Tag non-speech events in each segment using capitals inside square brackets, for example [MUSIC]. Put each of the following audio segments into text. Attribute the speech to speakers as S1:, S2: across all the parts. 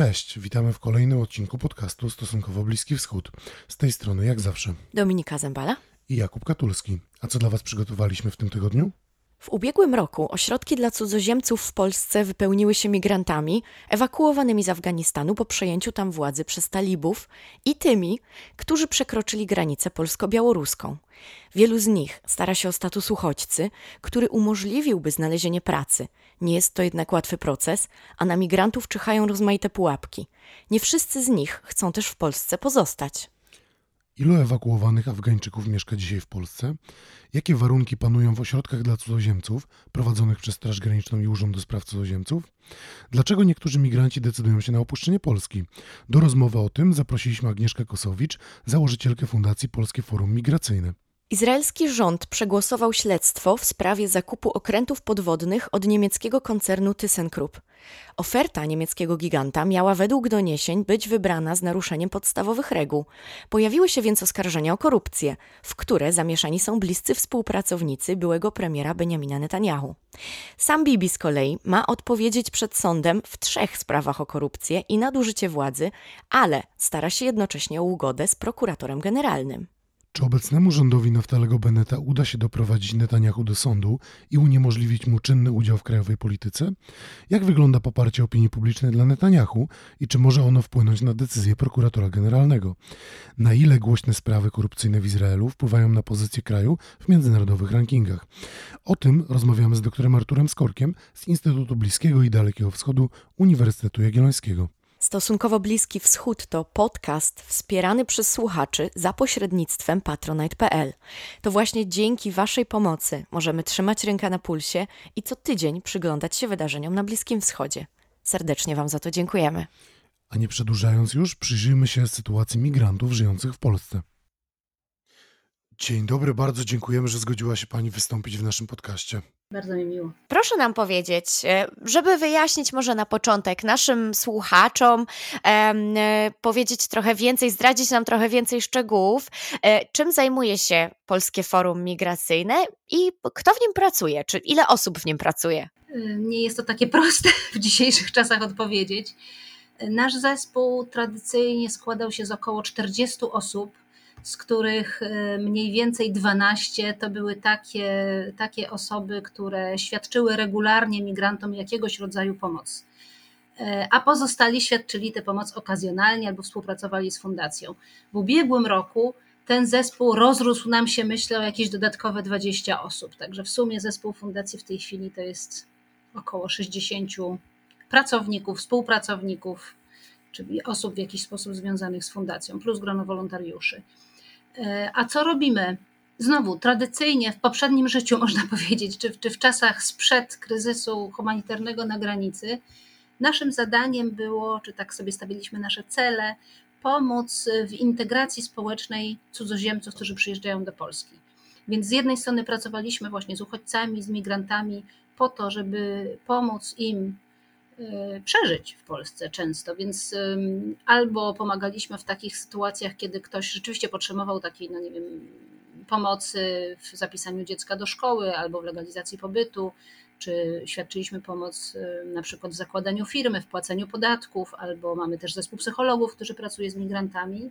S1: Cześć, witamy w kolejnym odcinku podcastu Stosunkowo Bliski Wschód. Z tej strony, jak zawsze,
S2: Dominika Zembala
S1: i Jakub Katulski. A co dla Was przygotowaliśmy w tym tygodniu?
S2: W ubiegłym roku ośrodki dla cudzoziemców w Polsce wypełniły się migrantami ewakuowanymi z Afganistanu po przejęciu tam władzy przez talibów i tymi, którzy przekroczyli granicę polsko-białoruską. Wielu z nich stara się o status uchodźcy, który umożliwiłby znalezienie pracy. Nie jest to jednak łatwy proces, a na migrantów czyhają rozmaite pułapki. Nie wszyscy z nich chcą też w Polsce pozostać.
S1: Ilu ewakuowanych Afgańczyków mieszka dzisiaj w Polsce? Jakie warunki panują w ośrodkach dla cudzoziemców prowadzonych przez Straż Graniczną i Urząd do Spraw Cudzoziemców? Dlaczego niektórzy migranci decydują się na opuszczenie Polski? Do rozmowy o tym zaprosiliśmy Agnieszkę Kosowicz, założycielkę Fundacji Polskie Forum Migracyjne.
S2: Izraelski rząd przegłosował śledztwo w sprawie zakupu okrętów podwodnych od niemieckiego koncernu ThyssenKrupp. Oferta niemieckiego giganta miała według doniesień być wybrana z naruszeniem podstawowych reguł. Pojawiły się więc oskarżenia o korupcję, w które zamieszani są bliscy współpracownicy byłego premiera Benjamina Netanyahu. Sam Bibi z kolei ma odpowiedzieć przed sądem w trzech sprawach o korupcję i nadużycie władzy, ale stara się jednocześnie o ugodę z prokuratorem generalnym.
S1: Czy obecnemu rządowi Naftalego Beneta uda się doprowadzić Netanyahu do sądu i uniemożliwić mu czynny udział w krajowej polityce? Jak wygląda poparcie opinii publicznej dla Netanyahu i czy może ono wpłynąć na decyzję prokuratora generalnego? Na ile głośne sprawy korupcyjne w Izraelu wpływają na pozycję kraju w międzynarodowych rankingach? O tym rozmawiamy z doktorem Arturem Skorkiem z Instytutu Bliskiego i Dalekiego Wschodu Uniwersytetu Jagiellońskiego.
S2: Stosunkowo Bliski Wschód to podcast wspierany przez słuchaczy za pośrednictwem patronite.pl. To właśnie dzięki Waszej pomocy możemy trzymać rękę na pulsie i co tydzień przyglądać się wydarzeniom na Bliskim Wschodzie. Serdecznie Wam za to dziękujemy.
S1: A nie przedłużając już, przyjrzyjmy się sytuacji migrantów żyjących w Polsce. Dzień dobry, bardzo dziękujemy, że zgodziła się Pani wystąpić w naszym podcaście.
S3: Bardzo mi miło.
S2: Proszę nam powiedzieć, e, żeby wyjaśnić może na początek naszym słuchaczom, e, powiedzieć trochę więcej, zdradzić nam trochę więcej szczegółów, e, czym zajmuje się Polskie Forum Migracyjne i kto w nim pracuje, czy ile osób w nim pracuje?
S3: Nie jest to takie proste [LAUGHS] w dzisiejszych czasach odpowiedzieć. Nasz zespół tradycyjnie składał się z około 40 osób, z których y, mniej więcej 12 to były takie, takie osoby, które świadczyły regularnie migrantom jakiegoś rodzaju pomoc. Y, A pozostali świadczyli tę pomoc okazjonalnie albo współpracowali z fundacją. W ubiegłym roku ten zespół rozrósł nam się, myślę, o jakieś dodatkowe 20 osób. Także w sumie zespół fundacji w tej chwili to jest około 60 pracowników, współpracowników, czyli osób w jakiś sposób związanych z fundacją, plus grono wolontariuszy. E, A co robimy? Znowu, tradycyjnie w poprzednim życiu, [LAUGHS] można powiedzieć, czy w, czy w czasach sprzed kryzysu humanitarnego na granicy, naszym zadaniem było, czy tak sobie stawiliśmy nasze cele, pomóc w integracji społecznej cudzoziemców, którzy przyjeżdżają do Polski. Więc z jednej strony pracowaliśmy właśnie z uchodźcami, z migrantami, po to, żeby pomóc im przeżyć w Polsce często, więc albo pomagaliśmy w takich sytuacjach, kiedy ktoś rzeczywiście potrzebował takiej, no nie wiem, pomocy w zapisaniu dziecka do szkoły albo w legalizacji pobytu, czy świadczyliśmy pomoc ym, na przykład w zakładaniu firmy, w płaceniu podatków, albo mamy też zespół psychologów, którzy pracuje z migrantami.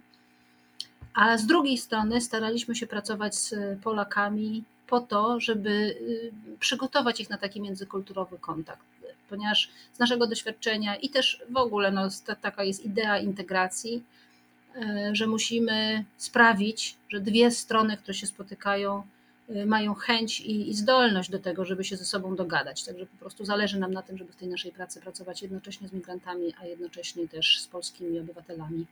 S3: A z drugiej strony staraliśmy się pracować z Polakami po to, żeby y, przygotować ich na taki międzykulturowy kontakt. Ponieważ z naszego doświadczenia i też w ogóle no, ta- taka jest idea integracji, y, że musimy sprawić, że dwie strony, które się spotykają, y, mają chęć i, i zdolność do tego, żeby się ze sobą dogadać. Także po prostu zależy nam na tym, żeby w tej naszej pracy pracować jednocześnie z migrantami, a jednocześnie też z polskimi obywatelami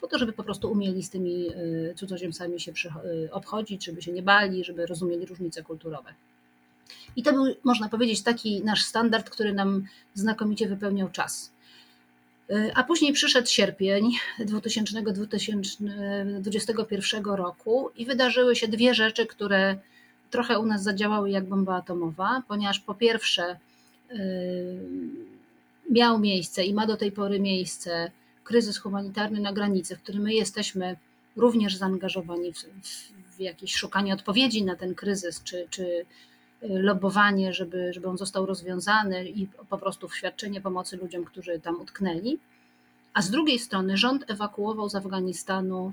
S3: po to, żeby po prostu umieli z tymi y, cudzoziemcami się obchodzić, żeby się nie bali, żeby rozumieli różnice kulturowe. I to był, można powiedzieć, taki nasz standard, który nam znakomicie wypełniał czas. Y, A później przyszedł sierpień 2000-2021 roku i wydarzyły się dwie rzeczy, które trochę u nas zadziałały jak bomba atomowa, ponieważ po pierwsze y, miał miejsce i ma do tej pory miejsce kryzys humanitarny na granicy, w którym my jesteśmy również zaangażowani w, w, w jakieś szukanie odpowiedzi na ten kryzys, czy, czy lobowanie, żeby, żeby on został rozwiązany i po prostu świadczenie pomocy ludziom, którzy tam utknęli. a z drugiej strony rząd ewakuował z Afganistanu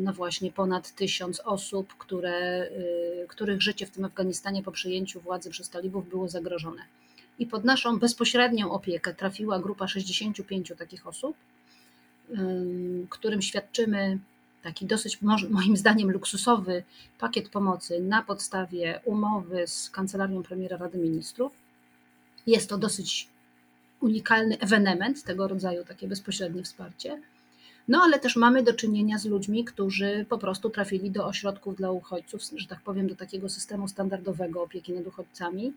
S3: no właśnie ponad tysiąc osób, które, których życie w tym Afganistanie po przejęciu władzy przez talibów było zagrożone. I pod naszą bezpośrednią opiekę trafiła grupa 65 takich osób, którym świadczymy taki dosyć, moim zdaniem, luksusowy pakiet pomocy na podstawie umowy z Kancelarią Premiera Rady Ministrów. Jest to dosyć unikalny ewenement tego rodzaju, takie bezpośrednie wsparcie. No ale też mamy do czynienia z ludźmi, którzy po prostu trafili do ośrodków dla uchodźców, że tak powiem, do takiego systemu standardowego opieki nad uchodźcami.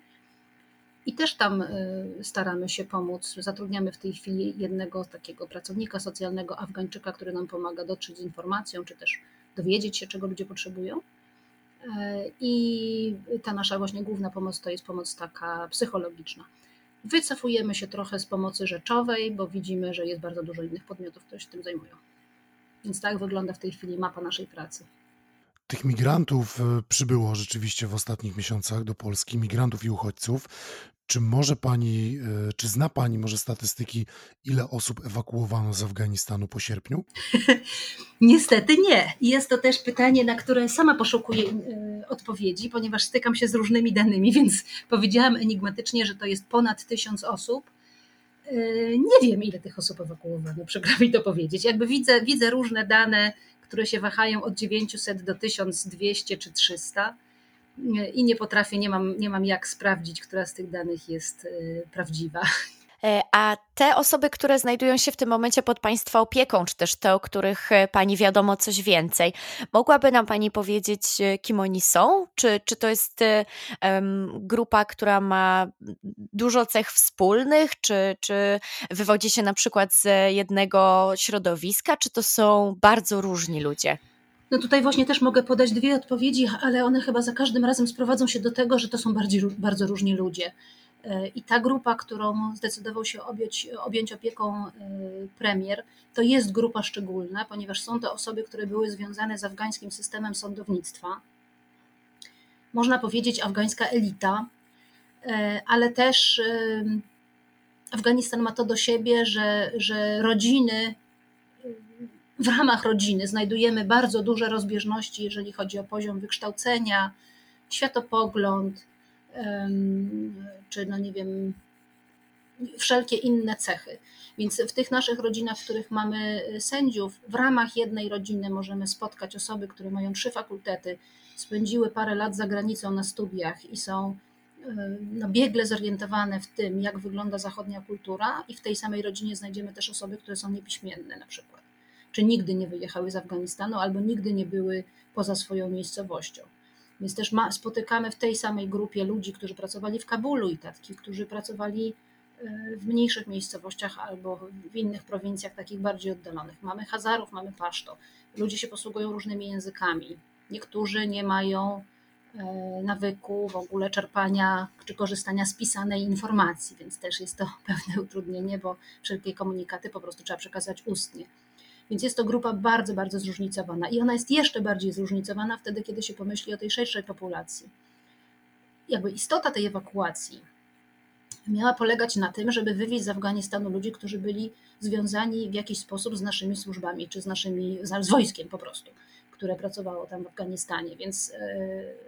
S3: I też tam y, staramy się pomóc. Zatrudniamy w tej chwili jednego takiego pracownika socjalnego, Afgańczyka, który nam pomaga dotrzeć z informacją, czy też dowiedzieć się, czego ludzie potrzebują. E, I ta nasza właśnie główna pomoc to jest pomoc taka psychologiczna. Wycofujemy się trochę z pomocy rzeczowej, bo widzimy, że jest bardzo dużo innych podmiotów, które się tym zajmują. Więc tak wygląda w tej chwili mapa naszej pracy.
S1: Tych migrantów e, przybyło rzeczywiście w ostatnich miesiącach do Polski, migrantów i uchodźców. Czy może pani, e, czy zna pani może statystyki, ile osób ewakuowano z Afganistanu po sierpniu? [LAUGHS]
S3: Niestety nie. Jest to też pytanie, na które sama poszukuję e, odpowiedzi, ponieważ stykam się z różnymi danymi, [LAUGHS] więc powiedziałam enigmatycznie, że to jest ponad tysiąc osób. Nie wiem, ile tych osób ewakuowano, przykro mi to powiedzieć. Jakby widzę, widzę różne dane, które się wahają od 900 do 1200 czy 300 i nie potrafię, nie mam, nie mam jak sprawdzić, która z tych danych jest y, prawdziwa.
S2: E, a te osoby, które znajdują się w tym momencie pod Państwa opieką, czy też te, o których e, Pani wiadomo coś więcej, mogłaby nam Pani powiedzieć, e, kim oni są? Czy, czy to jest um, grupa, która ma dużo cech wspólnych, czy, czy wywodzi się na przykład z jednego środowiska, czy to są bardzo różni ludzie?
S3: No tutaj właśnie też mogę podać dwie odpowiedzi, ale one chyba za każdym razem sprowadzą się do tego, że to są bardziej, bardzo różni ludzie. E, I ta grupa, którą zdecydował się objąć, objąć opieką e, premier, to jest grupa szczególna, ponieważ są to osoby, które były związane z afgańskim systemem sądownictwa. Można powiedzieć afgańska elita, e, ale też Afganistan ma to do siebie, że, że rodziny, w ramach rodziny znajdujemy bardzo duże rozbieżności, jeżeli chodzi o poziom wykształcenia, światopogląd, czy no nie wiem, wszelkie inne cechy. Więc w tych naszych rodzinach, w których mamy sędziów, w ramach jednej rodziny możemy spotkać osoby, które mają trzy fakultety, spędziły parę lat za granicą na studiach i są no, biegle zorientowane w tym, jak wygląda zachodnia kultura, i w tej samej rodzinie znajdziemy też osoby, które są niepiśmienne na przykład, czy nigdy nie wyjechały z Afganistanu, albo nigdy nie były poza swoją miejscowością. Więc też ma, spotykamy w tej samej grupie ludzi, którzy pracowali w Kabulu i takich, którzy pracowali e, w mniejszych miejscowościach albo w innych prowincjach, takich bardziej oddalonych. Mamy Hazarów, mamy Paszto. Ludzie się posługują różnymi językami. Niektórzy nie mają e, nawyku w ogóle czerpania czy korzystania z pisanej informacji, więc też jest to [LAUGHS] pewne utrudnienie, bo wszelkie komunikaty po prostu trzeba przekazać ustnie. Więc jest to grupa bardzo, bardzo zróżnicowana i ona jest jeszcze bardziej zróżnicowana wtedy, kiedy się pomyśli o tej szerszej populacji. Jakby istota tej ewakuacji miała polegać na tym, żeby wywieźć z Afganistanu ludzi, którzy byli związani w jakiś sposób z naszymi służbami, czy z naszymi, z wojskiem po prostu które pracowało tam w Afganistanie. Więc e,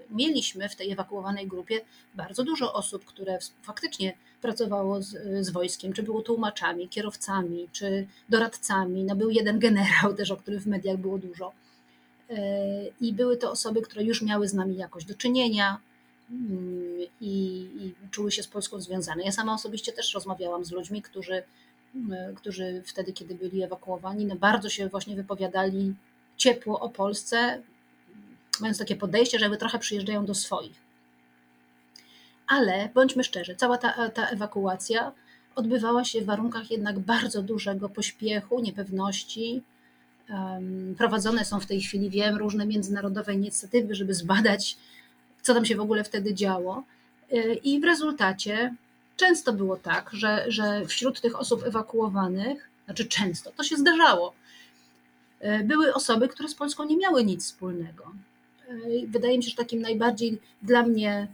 S3: mieliśmy w tej ewakuowanej grupie bardzo dużo osób, które faktycznie pracowało z, z wojskiem, czy było tłumaczami, kierowcami, czy doradcami. No był jeden generał też, o którym w mediach było dużo. E, I były to osoby, które już miały z nami jakoś do czynienia, mm, i, i, czuły się z Polską związane. Ja sama osobiście też rozmawiałam z ludźmi, którzy, którzy wtedy, kiedy byli ewakuowani, no bardzo się właśnie wypowiadali ciepło o Polsce, mając takie podejście, że trochę przyjeżdżają do swoich. Ale bądźmy szczerzy, cała ta, ta ewakuacja odbywała się w warunkach jednak bardzo dużego pośpiechu, niepewności. Prowadzone są w tej chwili, wiem, różne międzynarodowe inicjatywy, żeby zbadać, co tam się w ogóle wtedy działo. Y, I w rezultacie często było tak, że, że wśród tych osób ewakuowanych, znaczy często, to się zdarzało, E, były osoby, które z Polską nie miały nic wspólnego. E, wydaje mi się, że takim najbardziej dla mnie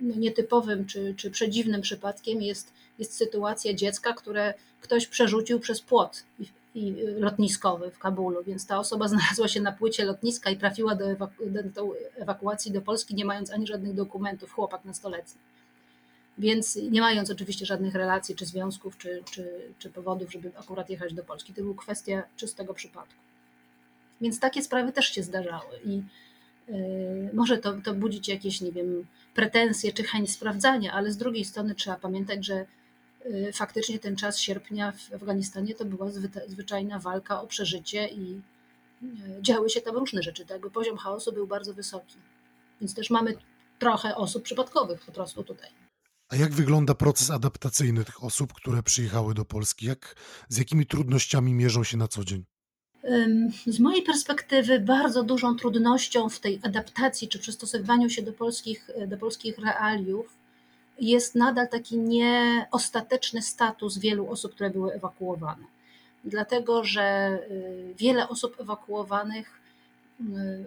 S3: no, nietypowym czy, czy przedziwnym przypadkiem jest jest sytuacja dziecka, które ktoś przerzucił przez płot i lotniskowy w Kabulu, więc ta osoba [LAUGHS] znalazła się na płycie lotniska i trafiła do, ewaku do ewakuacji do Polski, nie mając ani żadnych dokumentów, chłopak nastoletni. Więc nie mając oczywiście żadnych relacji, czy związków, czy, czy, czy powodów, żeby akurat jechać do Polski. To była kwestia czystego przypadku. Więc takie sprawy też się zdarzały i yy, może to, to budzić jakieś, nie wiem, pretensje czy chęć sprawdzania, ale z drugiej strony trzeba pamiętać, że Y, faktycznie ten czas sierpnia w Afganistanie to była zwyczajna walka o przeżycie i y, działy się tam różne rzeczy. Tak? Poziom chaosu był bardzo wysoki. Więc też mamy trochę osób przypadkowych po prostu tutaj.
S1: A jak wygląda proces adaptacyjny tych osób, które przyjechały do Polski? Jak, z jakimi trudnościami mierzą się na co dzień?
S3: Z mojej perspektywy bardzo dużą trudnością w tej adaptacji czy przystosowywaniu się do polskich, do polskich realiów jest nadal taki nieostateczny status wielu osób, które były ewakuowane. Dlatego, że y, wiele osób ewakuowanych y,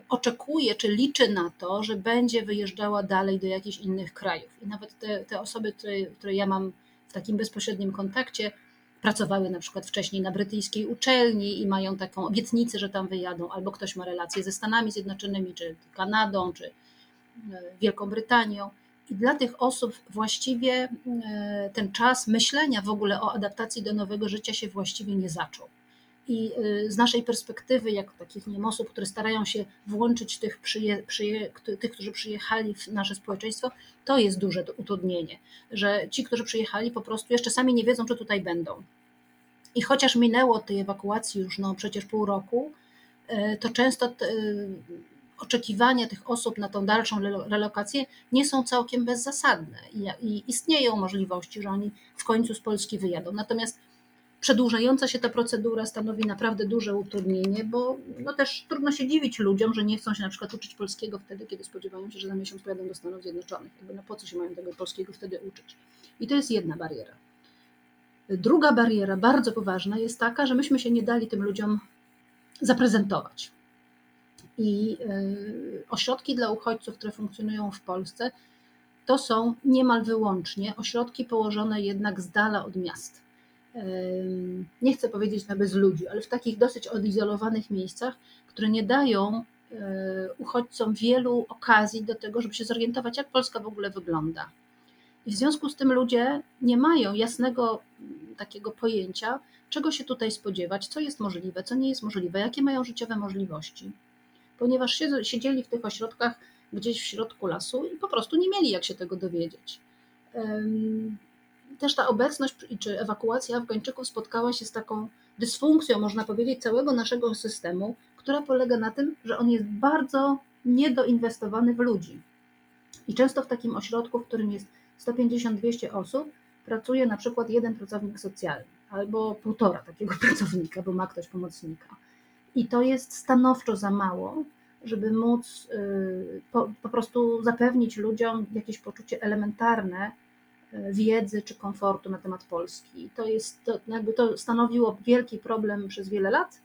S3: oczekuje czy liczy na to, że będzie wyjeżdżała dalej do jakichś innych krajów. I nawet te, te osoby, które, które ja mam w takim bezpośrednim kontakcie, pracowały na przykład wcześniej na brytyjskiej uczelni i mają taką obietnicę, że tam wyjadą, albo ktoś ma relacje ze Stanami Zjednoczonymi, czy Kanadą, czy y, Wielką Brytanią. I dla tych osób właściwie e, ten czas myślenia w ogóle o adaptacji do nowego życia się właściwie nie zaczął. I e, z naszej perspektywy, jak takich nie osób, które starają się włączyć tych, przyje, przyje, tych, którzy przyjechali w nasze społeczeństwo, to jest duże utrudnienie, że ci, którzy przyjechali, po prostu jeszcze sami nie wiedzą, czy tutaj będą. I chociaż minęło tej ewakuacji już no, przecież pół roku, e, to często oczekiwania tych osób na tą dalszą relokację nie są całkiem bezzasadne i, istnieją możliwości, że oni w końcu z Polski wyjadą. Natomiast przedłużająca się ta procedura stanowi naprawdę duże utrudnienie, bo no też trudno się dziwić ludziom, że nie chcą się na przykład uczyć polskiego wtedy, kiedy spodziewają się, że za miesiąc pojadą do Stanów Zjednoczonych. Jakby no po co się mają tego polskiego wtedy uczyć? I to jest jedna bariera. Druga bariera, bardzo poważna, jest taka, że myśmy się nie dali tym ludziom zaprezentować. I y, ośrodki dla uchodźców, które funkcjonują w Polsce, to są niemal wyłącznie ośrodki położone jednak z dala od miast. Nie chcę powiedzieć na bez ludzi, ale w takich dosyć odizolowanych miejscach, które nie dają y, uchodźcom wielu okazji do tego, żeby się zorientować, jak Polska w ogóle wygląda. I w związku z tym ludzie nie mają jasnego mm, takiego pojęcia, czego się tutaj spodziewać, co jest możliwe, co nie jest możliwe, jakie mają życiowe możliwości ponieważ siedzieli w tych ośrodkach gdzieś w środku lasu i po prostu nie mieli jak się tego dowiedzieć. Też ta obecność czy ewakuacja Afgańczyków spotkała się z taką dysfunkcją, można powiedzieć, całego naszego systemu, która polega na tym, że on jest bardzo niedoinwestowany w ludzi. I często w takim ośrodku, w którym jest 150-200 osób, pracuje na przykład jeden pracownik socjalny albo półtora takiego [LAUGHS] pracownika, bo ma ktoś pomocnika. I to jest stanowczo za mało, żeby móc y, po, po prostu zapewnić ludziom jakieś poczucie elementarne wiedzy czy komfortu na temat Polski. I to, jest, to, jakby to stanowiło wielki problem przez wiele lat,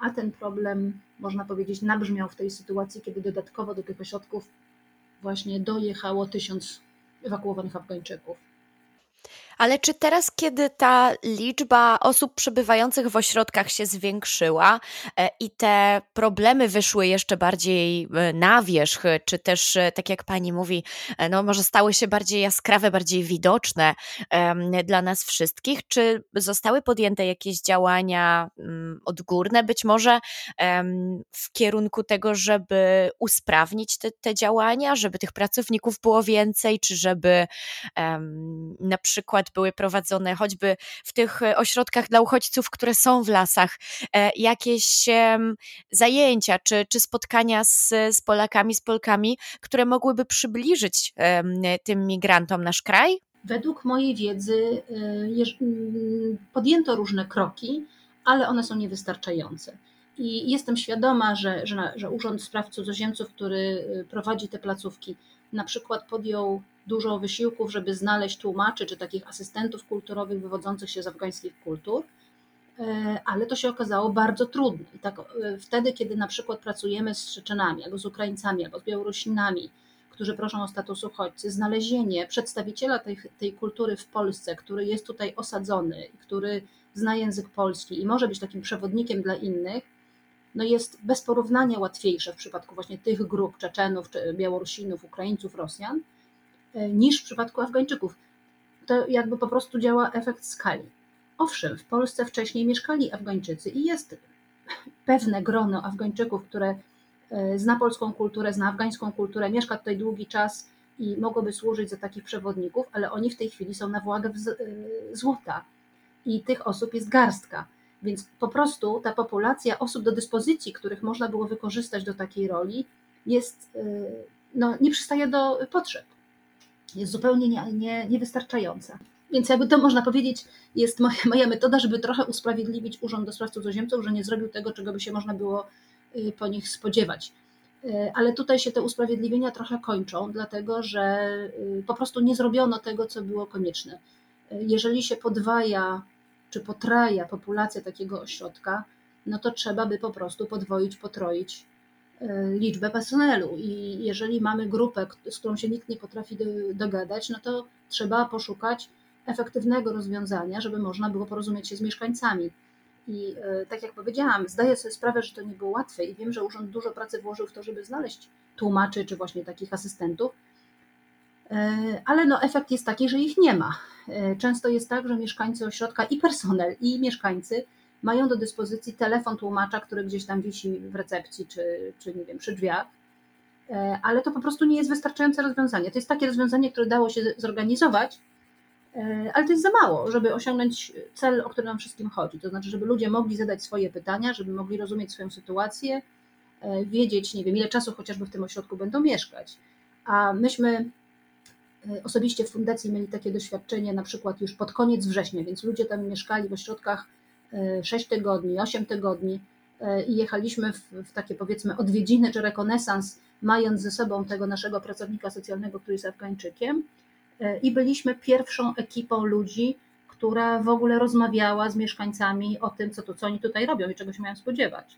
S3: a ten problem, można powiedzieć, nabrzmiał w tej sytuacji, kiedy dodatkowo do tych ośrodków właśnie dojechało tysiąc ewakuowanych Afgańczyków.
S2: Ale czy teraz, kiedy ta liczba osób przebywających w ośrodkach się zwiększyła e, i te problemy wyszły jeszcze bardziej e, na wierzch, czy też, e, tak jak pani mówi, no może stały się bardziej jaskrawe, bardziej widoczne dla nas wszystkich, czy zostały podjęte jakieś działania mm, odgórne, być może w kierunku tego, żeby usprawnić te, te działania, żeby tych pracowników było więcej, czy żeby na przykład przykład były prowadzone choćby w tych e, ośrodkach dla uchodźców, które są w lasach, e, jakieś zajęcia czy, czy spotkania z, z Polakami, z Polkami, które mogłyby przybliżyć tym migrantom nasz kraj?
S3: Według mojej wiedzy e, podjęto różne kroki, ale one są niewystarczające. I jestem świadoma, że, że, że Urząd Spraw Cudzoziemców, który prowadzi te placówki, na przykład podjął dużo wysiłków, żeby znaleźć tłumaczy czy takich asystentów kulturowych wywodzących się z afgańskich kultur, e, ale to się okazało bardzo trudne. I tak e, wtedy, kiedy na przykład pracujemy z Czeczenami, albo z Ukraińcami, albo z Białorusinami, którzy proszą o status uchodźcy, znalezienie przedstawiciela tej, tej kultury w Polsce, który jest tutaj osadzony, który zna język polski i może być takim przewodnikiem dla innych, no jest bez porównania łatwiejsze w przypadku właśnie tych grup Czeczenów, czy Białorusinów, Ukraińców, Rosjan, e, niż w przypadku Afgańczyków. To jakby po prostu działa efekt skali. Owszem, w Polsce wcześniej mieszkali Afgańczycy i jest pewne grono Afgańczyków, które e, zna polską kulturę, zna afgańską kulturę, mieszka tutaj długi czas i mogłoby służyć za takich przewodników, ale oni w tej chwili są na wagę e, złota i tych osób jest garstka. Więc po prostu ta populacja osób do dyspozycji, których można było wykorzystać do takiej roli, jest, e, no, nie przystaje do potrzeb. Jest zupełnie nie, nie, niewystarczająca. Więc jakby to można powiedzieć, jest moja, moja metoda, żeby trochę usprawiedliwić Urząd do Spraw Cudzoziemców, że nie zrobił tego, czego by się można było y, po nich spodziewać. Y, ale tutaj się te usprawiedliwienia trochę kończą, dlatego że y, po prostu nie zrobiono tego, co było konieczne. Jeżeli się podwaja czy potraja populacja takiego ośrodka, no to trzeba by po prostu podwoić, potroić liczbę personelu. I jeżeli mamy grupę, z którą się nikt nie potrafi dogadać, no to trzeba poszukać efektywnego rozwiązania, żeby można było porozumieć się z mieszkańcami. I e, tak jak powiedziałam, zdaję sobie sprawę, że to nie było łatwe i wiem, że urząd dużo pracy włożył w to, żeby znaleźć tłumaczy czy właśnie takich asystentów, e, ale no efekt jest taki, że ich nie ma. E, często jest tak, że mieszkańcy ośrodka i personel, i mieszkańcy mają do dyspozycji telefon tłumacza, który gdzieś tam wisi w recepcji czy, czy nie wiem, przy drzwiach, ale to po prostu nie jest wystarczające rozwiązanie. To jest takie rozwiązanie, które dało się zorganizować, E, ale to jest za mało, żeby osiągnąć cel, o który nam wszystkim chodzi. To znaczy, żeby ludzie mogli zadać swoje pytania, żeby mogli rozumieć swoją sytuację, e, wiedzieć, nie wiem, ile czasu chociażby w tym ośrodku będą mieszkać. A myśmy e, osobiście w fundacji mieli takie doświadczenie na przykład już pod koniec września, więc ludzie tam mieszkali w ośrodkach 6 tygodni, 8 tygodni i jechaliśmy w, w takie powiedzmy odwiedziny czy rekonesans, mając ze sobą tego naszego pracownika socjalnego, który jest Afgańczykiem i byliśmy pierwszą ekipą ludzi, która w ogóle rozmawiała z mieszkańcami o tym, co, to, co oni tutaj robią i czego się mają spodziewać.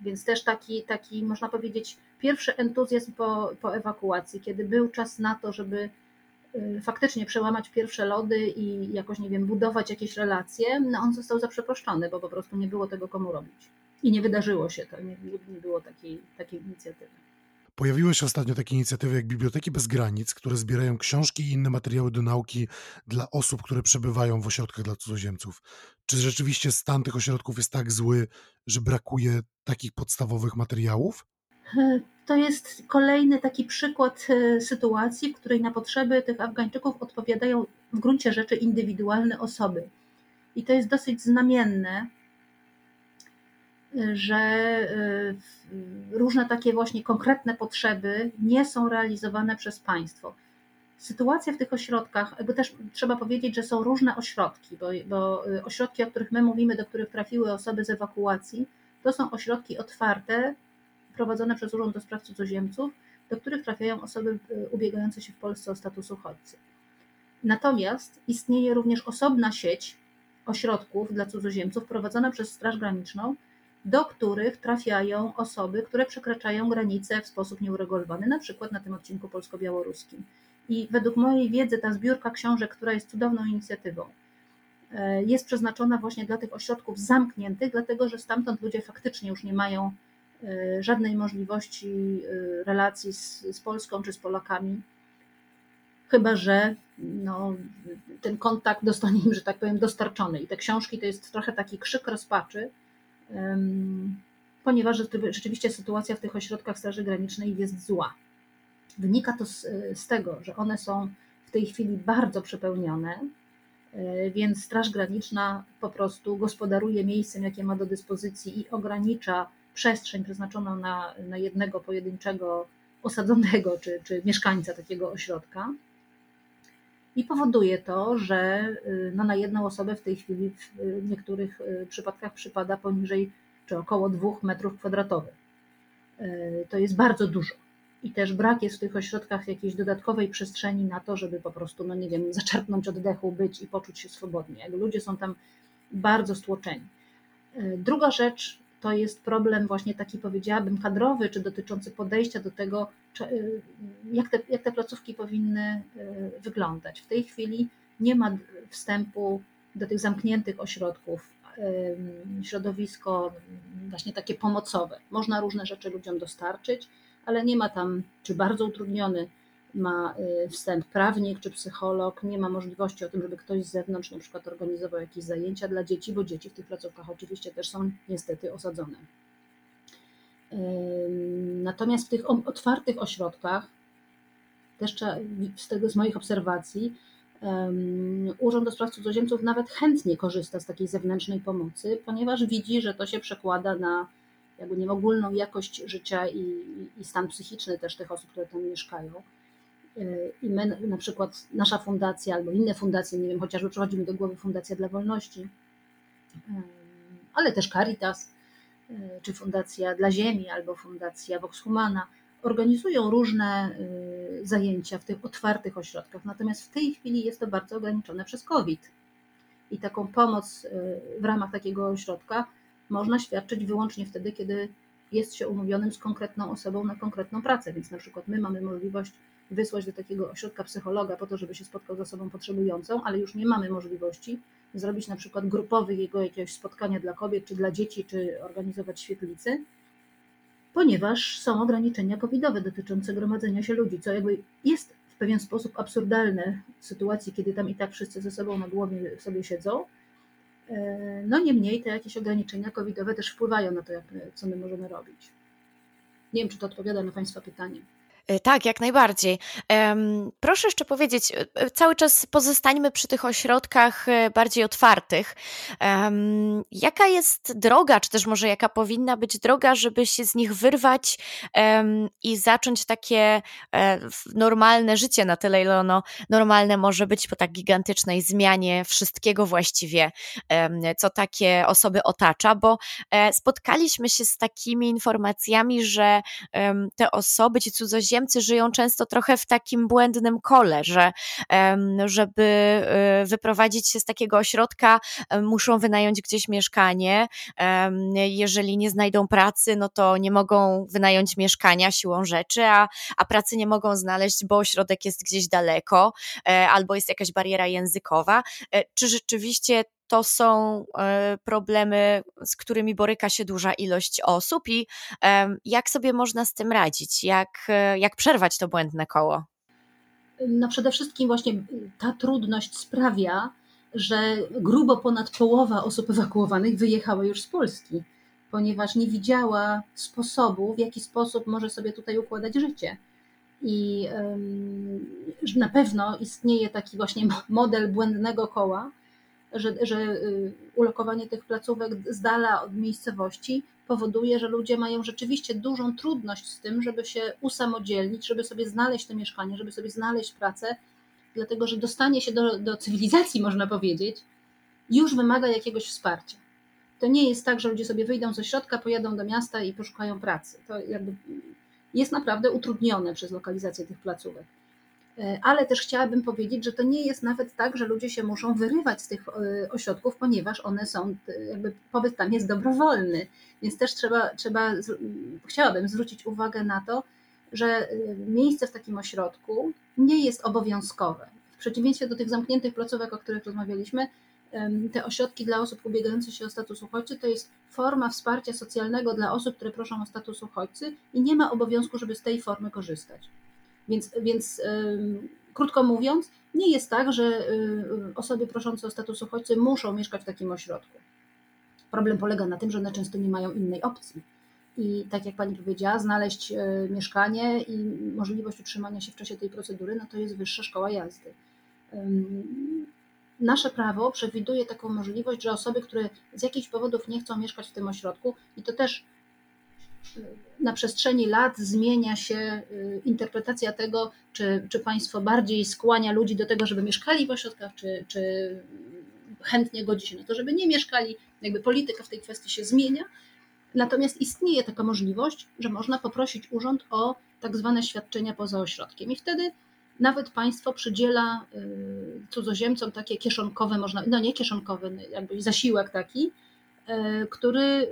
S3: Więc też taki, taki można powiedzieć, pierwszy entuzjazm po, po ewakuacji, kiedy był czas na to, żeby e, faktycznie przełamać pierwsze lody i jakoś, nie wiem, budować jakieś relacje, no on został zaprzeproszczony, bo po prostu nie było tego komu robić. I nie wydarzyło się to, nie, nie było takiej, takiej inicjatywy.
S1: Pojawiły się ostatnio takie inicjatywy jak Biblioteki Bez Granic, które zbierają książki i inne materiały do nauki dla osób, które przebywają w ośrodkach dla cudzoziemców. Czy rzeczywiście stan tych ośrodków jest tak zły, że brakuje takich podstawowych materiałów?
S3: To jest kolejny taki przykład e, sytuacji, w której na potrzeby tych Afgańczyków odpowiadają w gruncie rzeczy indywidualne osoby. I to jest dosyć znamienne, że y, różne takie właśnie konkretne potrzeby nie są realizowane przez państwo. Sytuacja w tych ośrodkach, jakby też trzeba powiedzieć, że są różne ośrodki, bo, bo y, ośrodki, o których my mówimy, do których trafiły osoby z ewakuacji, to są ośrodki otwarte, prowadzone przez Urząd do Spraw Cudzoziemców, do których trafiają osoby y, ubiegające się w Polsce o status uchodźcy. Natomiast istnieje również osobna sieć ośrodków dla cudzoziemców prowadzona przez Straż Graniczną, do których trafiają osoby, które przekraczają granice w sposób nieuregulowany, na przykład na tym odcinku polsko-białoruskim. I według mojej wiedzy ta zbiórka książek, która jest cudowną inicjatywą, e, jest przeznaczona właśnie dla tych ośrodków zamkniętych, dlatego że stamtąd ludzie faktycznie już nie mają e, żadnej możliwości e, relacji z, z Polską czy z Polakami, chyba że no, ten kontakt dostanie im, że tak powiem, dostarczony. I te książki to jest trochę taki krzyk rozpaczy, ponieważ rzeczywiście sytuacja w tych ośrodkach Straży Granicznej jest zła. Wynika to z, z tego, że one są w tej chwili bardzo przepełnione, e, więc Straż Graniczna po prostu gospodaruje miejscem, jakie ma do dyspozycji i ogranicza przestrzeń przeznaczoną na, na jednego pojedynczego osadzonego czy, czy mieszkańca takiego ośrodka. I powoduje to, że y, no, na jedną osobę w tej chwili w niektórych y, przypadkach przypada poniżej czy około 2 metrów kwadratowych. Y, to jest bardzo dużo. I też brak jest w tych ośrodkach jakiejś dodatkowej przestrzeni na to, żeby po prostu, no nie wiem, zaczerpnąć oddechu, być i poczuć się swobodnie. Ludzie są tam bardzo stłoczeni. Druga rzecz to jest problem właśnie taki powiedziałabym kadrowy, czy dotyczący podejścia do tego, y, jak te, jak te placówki powinny y, wyglądać. W tej chwili nie ma wstępu do tych zamkniętych ośrodków, środowisko właśnie takie pomocowe. Można różne rzeczy ludziom dostarczyć, ale nie ma tam, czy bardzo utrudniony ma y, wstęp prawnik czy psycholog, nie ma możliwości o tym, żeby ktoś z zewnątrz na przykład organizował jakieś zajęcia dla dzieci, bo dzieci w tych placówkach oczywiście też są niestety osadzone. Natomiast w tych otwartych ośrodkach, też z tego z moich obserwacji, Urząd do Spraw Cudzoziemców nawet chętnie korzysta z takiej zewnętrznej pomocy, ponieważ widzi, że to się przekłada na jakby nie ogólną jakość życia i, i stan psychiczny też tych osób, które tam mieszkają. I my, na przykład nasza fundacja albo inne fundacje, nie wiem, chociażby przychodzi mi do głowy Fundacja dla Wolności, ale też Caritas, e, czy Fundacja dla Ziemi, albo Fundacja Vox Humana, organizują różne y, zajęcia w tych otwartych ośrodkach, natomiast w tej chwili jest to bardzo ograniczone przez COVID. I taką pomoc w ramach takiego ośrodka można świadczyć wyłącznie wtedy, kiedy jest się umówionym z konkretną osobą na konkretną pracę. Więc na przykład my mamy możliwość wysłać do takiego ośrodka psychologa po to, żeby się spotkał z osobą potrzebującą, ale już nie mamy możliwości zrobić na przykład grupowych jego jakiegoś spotkania dla kobiet, czy dla dzieci, czy organizować świetlicy, ponieważ są ograniczenia covidowe dotyczące gromadzenia się ludzi, co jakby jest w pewien sposób absurdalne w sytuacji, kiedy tam i tak wszyscy ze sobą na głowie sobie siedzą. E, no niemniej te jakieś ograniczenia covidowe też wpływają na to, jak, co my możemy robić. Nie wiem, czy to odpowiada na Państwa pytanie.
S2: Y, tak, jak najbardziej. Proszę jeszcze powiedzieć, y, y, cały czas pozostańmy przy tych ośrodkach bardziej otwartych. Jaka jest droga, czy też może jaka powinna być droga, żeby się z nich wyrwać i zacząć takie e, normalne życie na tyle, ile ono normalne może być po tak gigantycznej zmianie wszystkiego właściwie, co takie osoby otacza, bo e, spotkaliśmy się z takimi informacjami, że te osoby, ci cudzoziemcy, Niemcy żyją często trochę w takim błędnym kole, że żeby y, wyprowadzić się z takiego ośrodka, muszą wynająć gdzieś mieszkanie. Jeżeli nie znajdą pracy, no to nie mogą wynająć mieszkania siłą rzeczy, a, a pracy nie mogą znaleźć, bo ośrodek jest gdzieś daleko e, albo jest jakaś bariera językowa. E, czy rzeczywiście to są e, problemy, z którymi boryka się duża ilość osób i jak sobie można z tym radzić, jak, e, jak przerwać to błędne koło?
S3: No przede wszystkim właśnie ta trudność sprawia, że grubo ponad połowa osób ewakuowanych wyjechała już z Polski, ponieważ nie widziała sposobu, w jaki sposób może sobie tutaj układać życie. I na pewno istnieje taki właśnie model błędnego koła, że, że y, ulokowanie tych placówek z dala od miejscowości powoduje, że ludzie mają rzeczywiście dużą trudność z tym, żeby się usamodzielnić, żeby sobie znaleźć to mieszkanie, żeby sobie znaleźć pracę, dlatego że dostanie się do, do cywilizacji, [LAUGHS] można powiedzieć, już wymaga jakiegoś wsparcia. To nie jest tak, że ludzie sobie wyjdą ze środka, pojadą do miasta i poszukają pracy. To jakby jest naprawdę utrudnione przez lokalizację tych placówek. E, ale też chciałabym powiedzieć, że to nie jest nawet tak, że ludzie się muszą wyrywać z tych e, ośrodków, ponieważ one są, jakby pobyt tam jest dobrowolny, więc też trzeba, trzeba chciałabym zwrócić uwagę na to, że e, miejsce w takim ośrodku nie jest obowiązkowe. W przeciwieństwie do tych zamkniętych placówek, o których rozmawialiśmy, te ośrodki dla osób ubiegających się o status uchodźcy to jest forma wsparcia socjalnego dla osób, które proszą o status uchodźcy i nie ma obowiązku, żeby z tej formy korzystać. Więc, więc krótko mówiąc, nie jest tak, że y, osoby proszące o status uchodźcy muszą mieszkać w takim ośrodku. Problem polega na tym, że one często nie mają innej opcji. I tak jak pani powiedziała, znaleźć y, mieszkanie i możliwość utrzymania się w czasie tej procedury, no to jest wyższa szkoła jazdy. Nasze prawo przewiduje taką możliwość, że osoby, które z jakichś powodów nie chcą mieszkać w tym ośrodku, i to też na przestrzeni lat zmienia się y, interpretacja tego, czy, czy państwo bardziej skłania ludzi do tego, żeby mieszkali w ośrodkach, czy, czy chętnie godzi się na to, żeby nie mieszkali. Jakby polityka w tej kwestii się zmienia. Natomiast istnieje taka możliwość, że można poprosić urząd o tak zwane świadczenia poza ośrodkiem. I wtedy nawet państwo przydziela y, cudzoziemcom takie kieszonkowe, można, no nie kieszonkowe, jakby zasiłek taki, który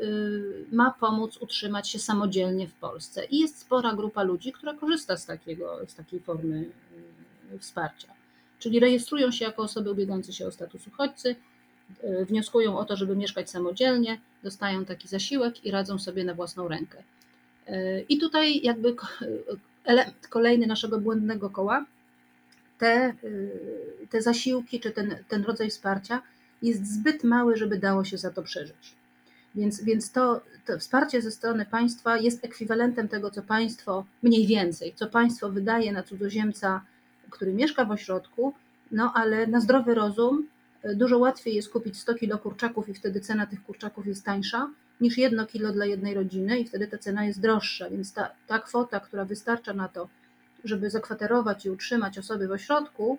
S3: ma pomóc utrzymać się samodzielnie w Polsce. I jest spora grupa ludzi, która korzysta z, takiego, z takiej formy wsparcia. Czyli rejestrują się jako osoby ubiegające się o status uchodźcy, wnioskują o to, żeby mieszkać samodzielnie, dostają taki zasiłek i radzą sobie na własną rękę. I tutaj jakby element kolejny naszego błędnego koła, te, te zasiłki czy ten, ten rodzaj wsparcia jest zbyt mały, żeby dało się za to przeżyć. Więc, więc to, to wsparcie ze strony państwa jest ekwiwalentem tego, co państwo, mniej więcej, co państwo wydaje na cudzoziemca, który mieszka w ośrodku, no ale na zdrowy rozum dużo łatwiej jest kupić 100 kilo kurczaków i wtedy cena tych kurczaków jest tańsza, niż jedno kilo dla jednej rodziny i wtedy ta cena jest droższa, więc ta, ta kwota, która wystarcza na to, żeby zakwaterować i utrzymać osoby w ośrodku,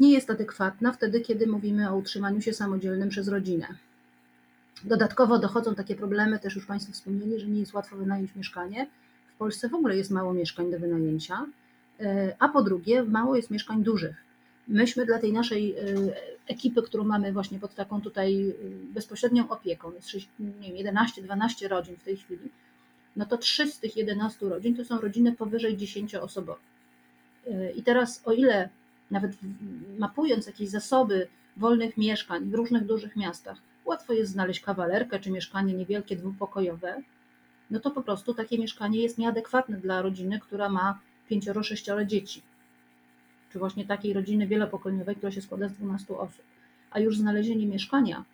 S3: nie jest adekwatna wtedy, kiedy mówimy o utrzymaniu się samodzielnym przez rodzinę. Dodatkowo dochodzą takie problemy, też już Państwo wspomnieli, że nie jest łatwo wynająć mieszkanie. W Polsce w ogóle jest mało mieszkań do wynajęcia, e, a po drugie, mało jest mieszkań dużych. Myśmy dla tej naszej e, ekipy, którą mamy właśnie pod taką tutaj e, bezpośrednią opieką, jest 11-12 rodzin w tej chwili, no to 3 z tych 11 rodzin to są rodziny powyżej 10-osobowe. I teraz o ile nawet mapując jakieś zasoby wolnych mieszkań w różnych dużych miastach, łatwo jest znaleźć kawalerkę czy mieszkanie niewielkie, dwupokojowe, no to po prostu takie mieszkanie jest nieadekwatne dla rodziny, która ma pięcioro, sześcioro dzieci. Czy właśnie takiej rodziny wielopokoleniowej, która się składa z 12 osób. A już znalezienie mieszkania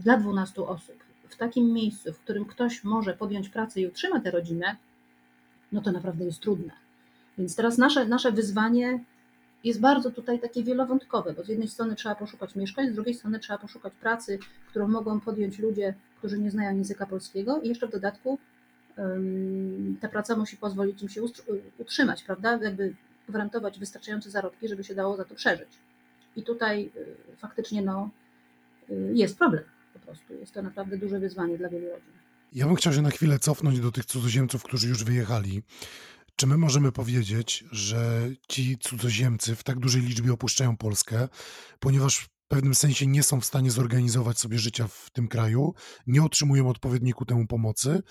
S3: dla 12 osób w takim miejscu, w którym ktoś może podjąć pracę i utrzyma tę rodzinę, no to naprawdę jest trudne. Więc teraz nasze, nasze wyzwanie jest bardzo tutaj takie wielowątkowe, bo z jednej strony trzeba poszukać mieszkań, z drugiej strony trzeba poszukać pracy, którą mogą podjąć ludzie, którzy nie znają języka polskiego i jeszcze w dodatku ta praca musi pozwolić im się utrzymać, prawda? Jakby gwarantować wystarczające zarobki, żeby się dało za to przeżyć. I tutaj y, faktycznie no, y, jest problem po prostu. Jest to naprawdę duże wyzwanie dla wielu rodzin.
S1: Ja bym chciał się na chwilę cofnąć do tych cudzoziemców, którzy już wyjechali. Czy my możemy powiedzieć, że ci cudzoziemcy w tak dużej liczbie opuszczają Polskę, ponieważ w pewnym sensie nie są w stanie zorganizować sobie życia w tym kraju, nie otrzymują odpowiedniej ku temu pomocy,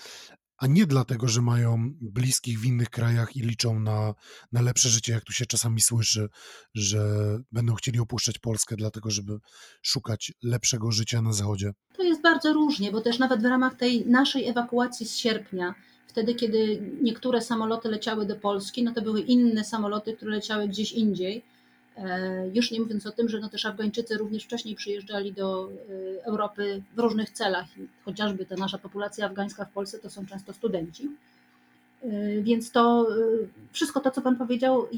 S1: a nie dlatego, że mają bliskich w innych krajach i liczą na, na lepsze życie, jak tu się czasami słyszy, że będą chcieli opuszczać Polskę, dlatego żeby szukać lepszego życia na Zachodzie?
S3: To jest bardzo różnie, bo też nawet w ramach tej naszej ewakuacji z sierpnia wtedy, kiedy niektóre samoloty leciały do Polski, no to były inne samoloty, które leciały gdzieś indziej. E, już nie mówiąc o tym, że no też Afgańczycy również wcześniej przyjeżdżali do e, Europy w różnych celach, chociażby ta nasza populacja afgańska w Polsce to są często studenci. E, więc to wszystko to, co Pan powiedział,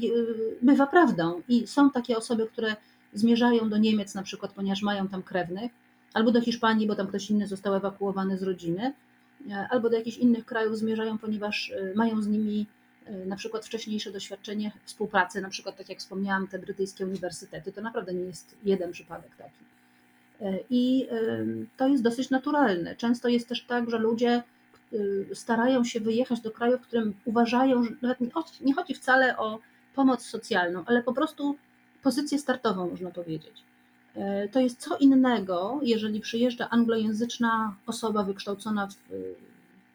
S3: bywa prawdą. I są takie osoby, które zmierzają do Niemiec na przykład, ponieważ mają tam krewnych, albo do Hiszpanii, bo tam ktoś inny został ewakuowany z rodziny, albo do jakichś innych krajów zmierzają, ponieważ e, mają z nimi e, na przykład wcześniejsze doświadczenie współpracy, na przykład tak jak wspomniałam, te brytyjskie uniwersytety, to naprawdę nie jest jeden przypadek taki. I to jest dosyć naturalne. Często jest też tak, że ludzie starają się wyjechać do kraju, w którym uważają, że nie chodzi wcale o pomoc socjalną, ale po prostu pozycję startową, można powiedzieć. E, to jest co innego, jeżeli przyjeżdża anglojęzyczna osoba wykształcona w,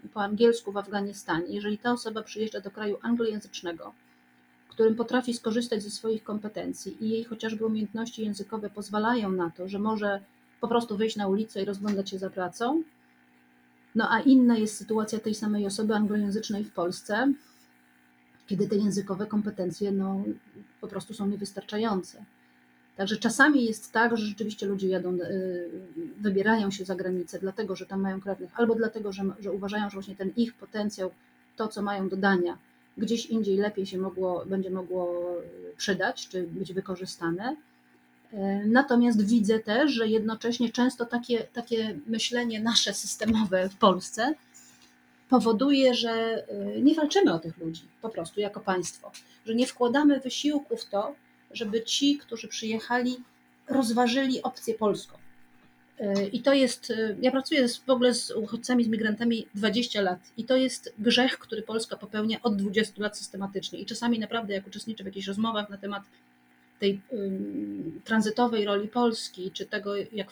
S3: po angielsku w Afganistanie, jeżeli ta osoba przyjeżdża do kraju anglojęzycznego, w którym potrafi skorzystać ze swoich kompetencji i jej chociażby umiejętności językowe pozwalają na to, że może po prostu wyjść na ulicę i rozglądać się za pracą. No a inna jest sytuacja tej samej osoby anglojęzycznej w Polsce, kiedy te językowe kompetencje no, po prostu są niewystarczające. Także czasami jest tak, że rzeczywiście ludzie jadą, y, wybierają się za granicę, dlatego że tam mają krewnych, albo dlatego, że, że uważają, że właśnie ten ich potencjał, to co mają do dania, gdzieś indziej lepiej się mogło, będzie mogło przydać, czy być wykorzystane. E, natomiast widzę też, że jednocześnie często takie, takie myślenie nasze systemowe w Polsce powoduje, że y, nie walczymy o tych ludzi po prostu jako państwo, że nie wkładamy wysiłku w to, żeby ci, którzy przyjechali, rozważyli opcję polską. E, I to jest, e, ja pracuję w ogóle z uchodźcami, z migrantami 20 lat i to jest grzech, który Polska popełnia od 20 lat systematycznie. I czasami naprawdę, jak uczestniczę w jakichś rozmowach na temat tej tranzytowej roli Polski, czy tego, jak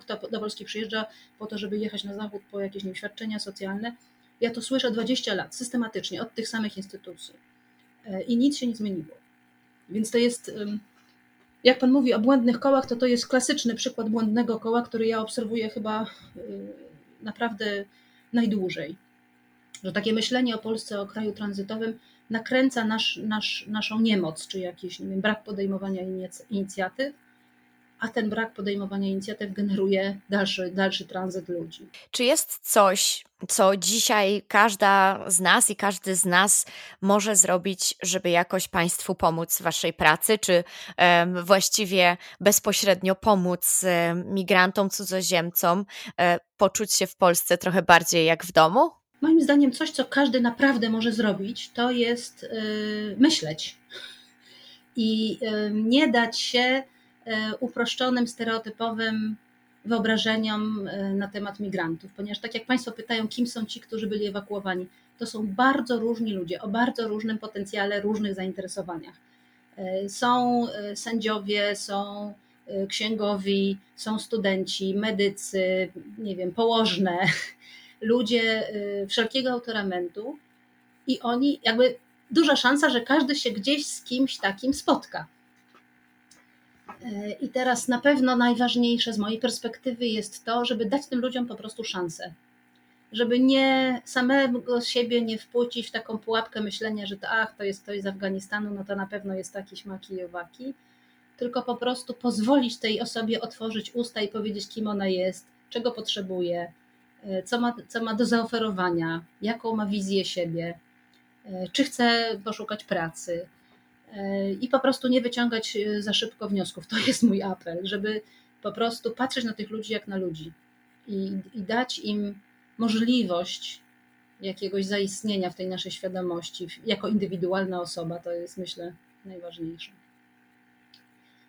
S3: kto do Polski przyjeżdża po to, żeby jechać na zachód po jakieś nie świadczenia socjalne, ja to słyszę 20 lat, systematycznie, od tych samych instytucji. E, I nic się nie zmieniło. Więc to jest, jak Pan mówi o błędnych kołach, to to jest klasyczny przykład błędnego koła, który ja obserwuję chyba naprawdę najdłużej. Że takie myślenie o Polsce, o kraju tranzytowym nakręca nasz, nasz, naszą niemoc, czy jakiś nie wiem, brak podejmowania inicjatyw, a ten brak podejmowania inicjatyw generuje dalszy, dalszy tranzyt ludzi.
S2: Czy jest coś, co dzisiaj każda z nas i każdy z nas może zrobić, żeby jakoś Państwu pomóc w Waszej pracy, czy um, właściwie bezpośrednio pomóc um, migrantom, cudzoziemcom um, poczuć się w Polsce trochę bardziej jak w domu?
S3: Moim zdaniem, coś, co każdy naprawdę może zrobić, to jest yy, myśleć i nie dać się E, uproszczonym, stereotypowym wyobrażeniom e, na temat migrantów, ponieważ tak jak Państwo pytają, kim są ci, którzy byli ewakuowani, to są bardzo różni ludzie o bardzo różnym potencjale, różnych zainteresowaniach. E, są sędziowie, są księgowi, są studenci, medycy, nie wiem, położne, [LAUGHS] ludzie wszelkiego autoramentu i oni jakby duża szansa, że każdy się gdzieś z kimś takim spotka. E, I teraz na pewno najważniejsze z mojej perspektywy jest to, żeby dać tym ludziom po prostu szansę. Żeby nie samego siebie nie wpłucić w taką pułapkę myślenia, że to, ach, to jest ktoś z Afganistanu, no to na pewno jest taki śmaki i owaki, tylko po prostu pozwolić tej osobie otworzyć usta i powiedzieć, kim ona jest, czego potrzebuje, e, co ma, co ma do zaoferowania, jaką ma wizję siebie, e, czy chce poszukać pracy, i po prostu nie wyciągać e, za szybko wniosków. To jest mój apel, żeby po prostu patrzeć na tych ludzi jak na ludzi i, i dać im możliwość jakiegoś zaistnienia w tej naszej świadomości jako indywidualna osoba. To jest, myślę, najważniejsze.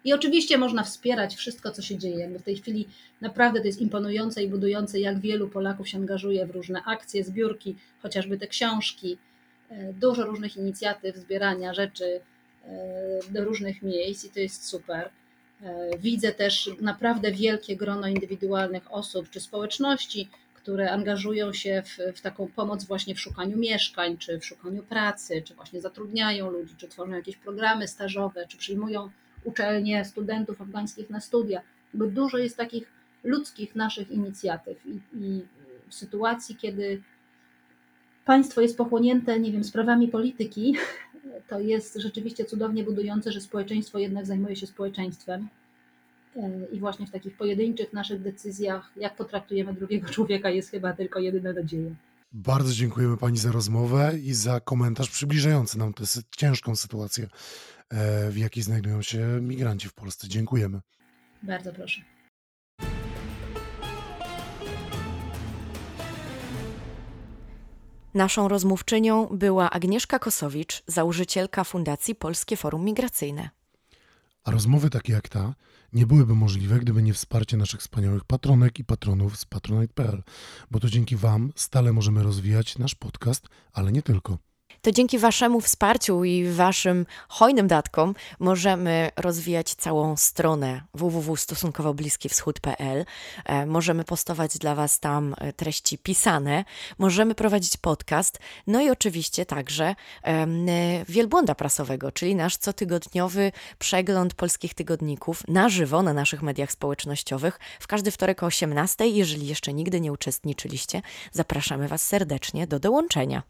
S3: I oczywiście można wspierać wszystko, co się dzieje, bo w tej chwili naprawdę to jest imponujące i budujące, jak wielu Polaków się angażuje w różne akcje, zbiórki, chociażby te książki, e, dużo różnych inicjatyw zbierania rzeczy E, do różnych miejsc i to jest super. E, widzę też naprawdę wielkie grono indywidualnych osób czy społeczności, które angażują się w, w, taką pomoc właśnie w szukaniu mieszkań, czy w szukaniu pracy, czy właśnie zatrudniają ludzi, czy tworzą jakieś programy stażowe, czy przyjmują uczelnie studentów afgańskich na studia. Bo dużo jest takich ludzkich naszych inicjatyw i, i w sytuacji, kiedy państwo jest pochłonięte, nie wiem, sprawami polityki, [LAUGHS] to jest rzeczywiście cudownie budujące, że społeczeństwo jednak zajmuje się społeczeństwem. E, I właśnie w takich pojedynczych naszych decyzjach, jak potraktujemy drugiego człowieka, jest chyba tylko jedyna nadzieja.
S1: Bardzo dziękujemy Pani za rozmowę i za komentarz przybliżający nam tę ciężką sytuację, e, w jakiej znajdują się migranci w Polsce. Dziękujemy.
S3: Bardzo proszę.
S2: Naszą rozmówczynią była Agnieszka Kosowicz, założycielka Fundacji Polskie Forum Migracyjne.
S1: A rozmowy takie jak ta nie byłyby możliwe, gdyby nie wsparcie naszych wspaniałych patronek i patronów z patronite.pl, bo to dzięki Wam stale możemy rozwijać nasz podcast, ale nie tylko
S2: to dzięki Waszemu wsparciu i Waszym hojnym datkom możemy rozwijać całą stronę www.stosunkowobliskiwschód.pl. E, możemy postować dla Was tam e, treści pisane, możemy prowadzić podcast, no i oczywiście także wielbłąda prasowego, czyli nasz cotygodniowy przegląd polskich tygodników na żywo na naszych mediach społecznościowych w każdy wtorek o 18. Jeżeli jeszcze nigdy nie uczestniczyliście, zapraszamy Was serdecznie do dołączenia.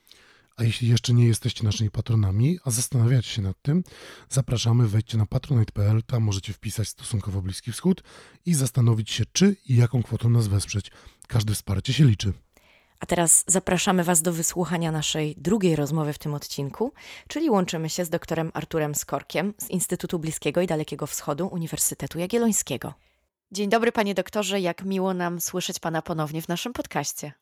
S1: A jeśli jeszcze nie jesteście naszymi patronami, a zastanawiacie się nad tym, zapraszamy, wejdźcie na patronite.pl, tam możecie wpisać stosunkowo Bliski Wschód i zastanowić się, czy i jaką kwotą nas wesprzeć. Każde wsparcie się liczy.
S2: A teraz zapraszamy Was do wysłuchania naszej drugiej rozmowy w tym odcinku, czyli łączymy się z doktorem Arturem Skorkiem z Instytutu Bliskiego i Dalekiego Wschodu Uniwersytetu Jagiellońskiego. Dzień dobry, panie doktorze, jak miło nam słyszeć pana ponownie w naszym podcaście.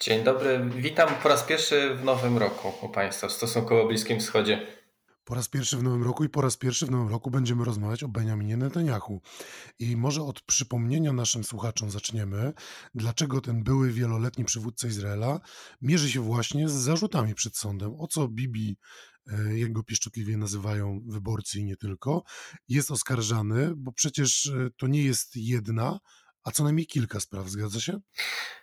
S4: Dzień dobry, witam po raz pierwszy w nowym roku u państwa w stosunkowo Bliskim Wschodzie.
S1: Po raz pierwszy w nowym roku i po raz pierwszy w nowym roku będziemy rozmawiać o Benjaminie Netanyahu. I może od przypomnienia naszym słuchaczom zaczniemy, dlaczego ten były wieloletni przywódca Izraela mierzy się właśnie z zarzutami przed sądem. O co Bibi, e, jak go pieszczotliwie nazywają wyborcy i nie tylko, jest oskarżany, bo przecież e, to nie jest jedna, a co najmniej kilka spraw, zgadza się?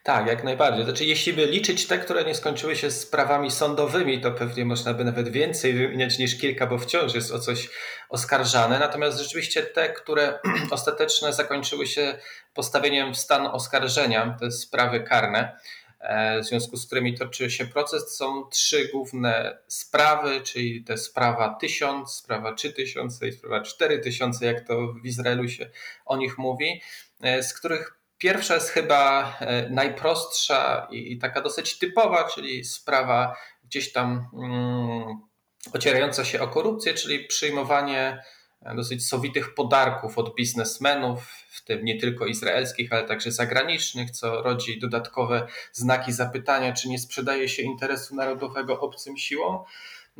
S4: Tak, jak najbardziej. Znaczy, jeśli by liczyć te, które nie skończyły się sprawami sądowymi, to pewnie można by nawet więcej wymieniać niż kilka, bo wciąż jest o coś oskarżane. Natomiast rzeczywiście te, które [CLEARS THROAT] ostateczne zakończyły się postawieniem w stan oskarżenia, te sprawy karne, e, w związku z którymi toczy się proces, są trzy główne sprawy, czyli te sprawa 1000, sprawa 3000 i sprawa 4000, jak to w Izraelu się o nich mówi. E, z których pierwsza jest chyba e, najprostsza i taka dosyć typowa, czyli sprawa gdzieś tam mm, ocierająca się o korupcję, czyli przyjmowanie e, dosyć sowitych podarków od biznesmenów, w tym nie tylko izraelskich, ale także zagranicznych, co rodzi dodatkowe znaki zapytania, czy nie sprzedaje się interesu narodowego obcym siłom.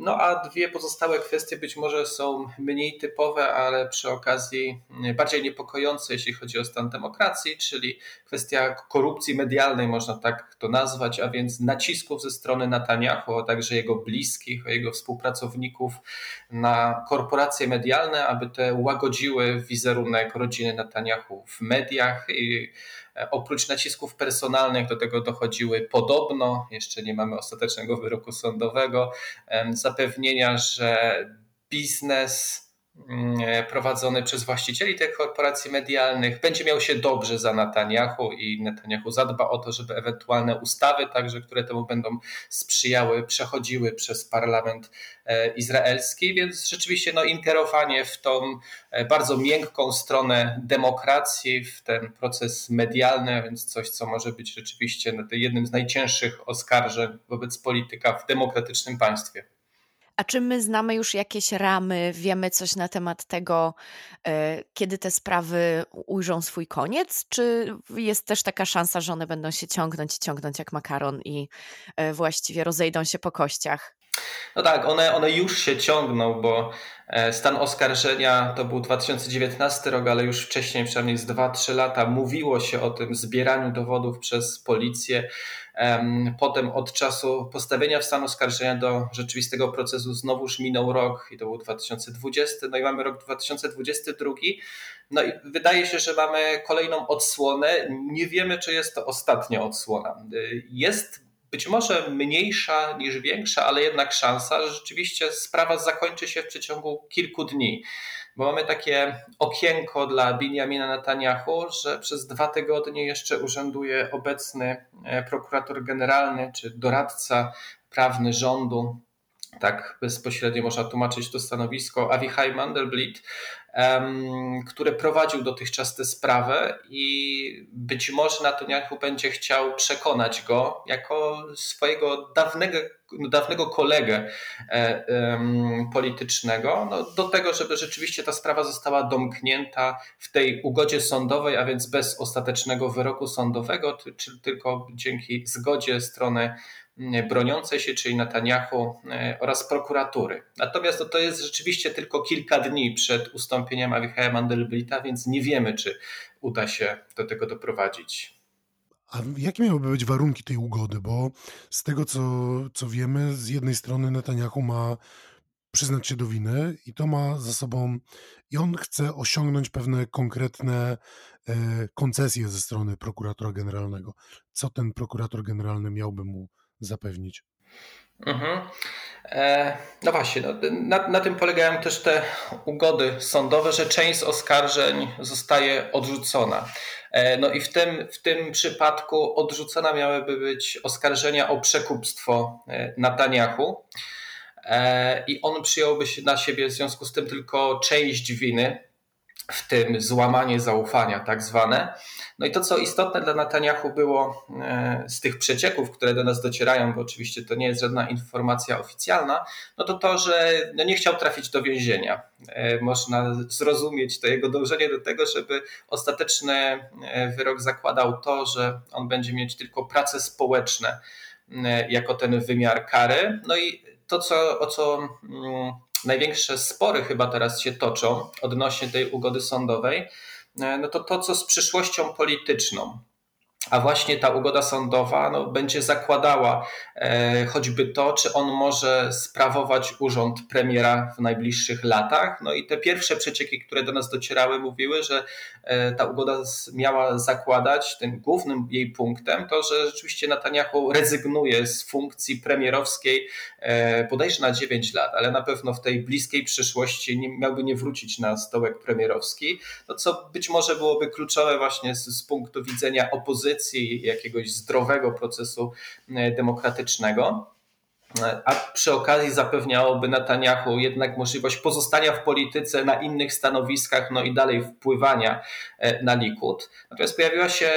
S4: No a dwie pozostałe kwestie być może są mniej typowe, ale przy okazji bardziej niepokojące, jeśli chodzi o stan demokracji, czyli kwestia korupcji medialnej, można tak to nazwać, a więc nacisków ze strony Netanyahu, a także jego bliskich, jego współpracowników na korporacje medialne, aby te łagodziły wizerunek rodziny Netanyahu w mediach i oprócz nacisków personalnych do tego dochodziły podobno, jeszcze nie mamy ostatecznego wyroku sądowego, zapewnienia, że biznes e, prowadzony przez właścicieli tych korporacji medialnych będzie miał się dobrze za Netanyahu i Netanyahu zadba o to, żeby ewentualne ustawy, także które temu będą sprzyjały, przechodziły przez parlament e, izraelski, więc rzeczywiście no, ingerowanie w tą e, bardzo miękką stronę demokracji, w ten proces medialny, więc coś, co może być rzeczywiście jednym z najcięższych oskarżeń wobec polityka w demokratycznym państwie.
S2: A czy my znamy już jakieś ramy, wiemy coś na temat tego, e, kiedy te sprawy ujrzą swój koniec? Czy jest też taka szansa, że one będą się ciągnąć i ciągnąć jak makaron i e, właściwie rozejdą się po kościach?
S4: No tak, one, one już się ciągną, bo e, stan oskarżenia to był 2019 rok, ale już wcześniej, przynajmniej z 2-3 lata, mówiło się o tym zbieraniu dowodów przez policję. Potem od czasu postawienia w stan oskarżenia do rzeczywistego procesu znowuż minął rok i to był 2020, no i mamy rok 2022. No i wydaje się, że mamy kolejną odsłonę. Nie wiemy, czy jest to ostatnia odsłona. Jest być może mniejsza niż większa, ale jednak szansa, że rzeczywiście sprawa zakończy się w przeciągu kilku dni. Bo mamy takie okienko dla Benjamina Netanyahu, że przez dwa tygodnie jeszcze urzęduje obecny e, prokurator generalny czy doradca prawny rządu tak bezpośrednio można tłumaczyć to stanowisko, Avichai Mandelblit, który prowadził dotychczas tę sprawę i być może Netanyahu będzie chciał przekonać go jako swojego dawnego, dawnego kolegę e, politycznego no, do tego, żeby rzeczywiście ta sprawa została domknięta w tej ugodzie sądowej, a więc bez ostatecznego wyroku sądowego, czy tylko dzięki zgodzie strony broniącej się, czyli Netanyahu e, oraz prokuratury. Natomiast no, to jest rzeczywiście tylko kilka dni przed ustąpieniem Avichaya Mandelblita, więc nie wiemy, czy uda się do tego doprowadzić.
S1: A jakie miałyby być warunki tej ugody? Bo z tego, co, co wiemy, z jednej strony Netanyahu ma przyznać się do winy i to ma za sobą, i on chce osiągnąć pewne konkretne e, koncesje ze strony prokuratora generalnego. Co ten prokurator generalny miałby mu zapewnić.
S4: Mhm. E, no właśnie, no, na, na, tym polegają też te ugody sądowe, że część oskarżeń zostaje odrzucona. E, no i w tym, w tym przypadku odrzucona miałyby być oskarżenia o przekupstwo e, Netanyahu e, i on przyjąłby się na siebie w związku z tym tylko część winy, w tym złamanie zaufania, tak zwane. No i to, co istotne dla Netanyahu było e, z tych przecieków, które do nas docierają, bo oczywiście to nie jest żadna informacja oficjalna, no to to, że no nie chciał trafić do więzienia. E, można zrozumieć to jego dążenie do tego, żeby ostateczny e, wyrok zakładał to, że on będzie mieć tylko prace społeczne jako ten wymiar kary. No i to, co, o co mm, największe spory chyba teraz się toczą odnośnie tej ugody sądowej, no to to, co z przyszłością polityczną a właśnie ta ugoda sądowa no, będzie zakładała e, choćby to, czy on może sprawować urząd premiera w najbliższych latach. No i te pierwsze przecieki, które do nas docierały, mówiły, że e, ta ugoda miała zakładać, tym głównym jej punktem, to, że rzeczywiście Netanyahu rezygnuje z funkcji premierowskiej e, bodajże na 9 lat, ale na pewno w tej bliskiej przyszłości nie, miałby nie wrócić na stołek premierowski, no co być może byłoby kluczowe właśnie z, z punktu widzenia opozycji, jakiegoś zdrowego procesu e, demokratycznego. E, a przy okazji zapewniałoby Netanyahu jednak możliwość pozostania w polityce na innych stanowiskach, no i dalej wpływania e, na Likud. Natomiast pojawiła się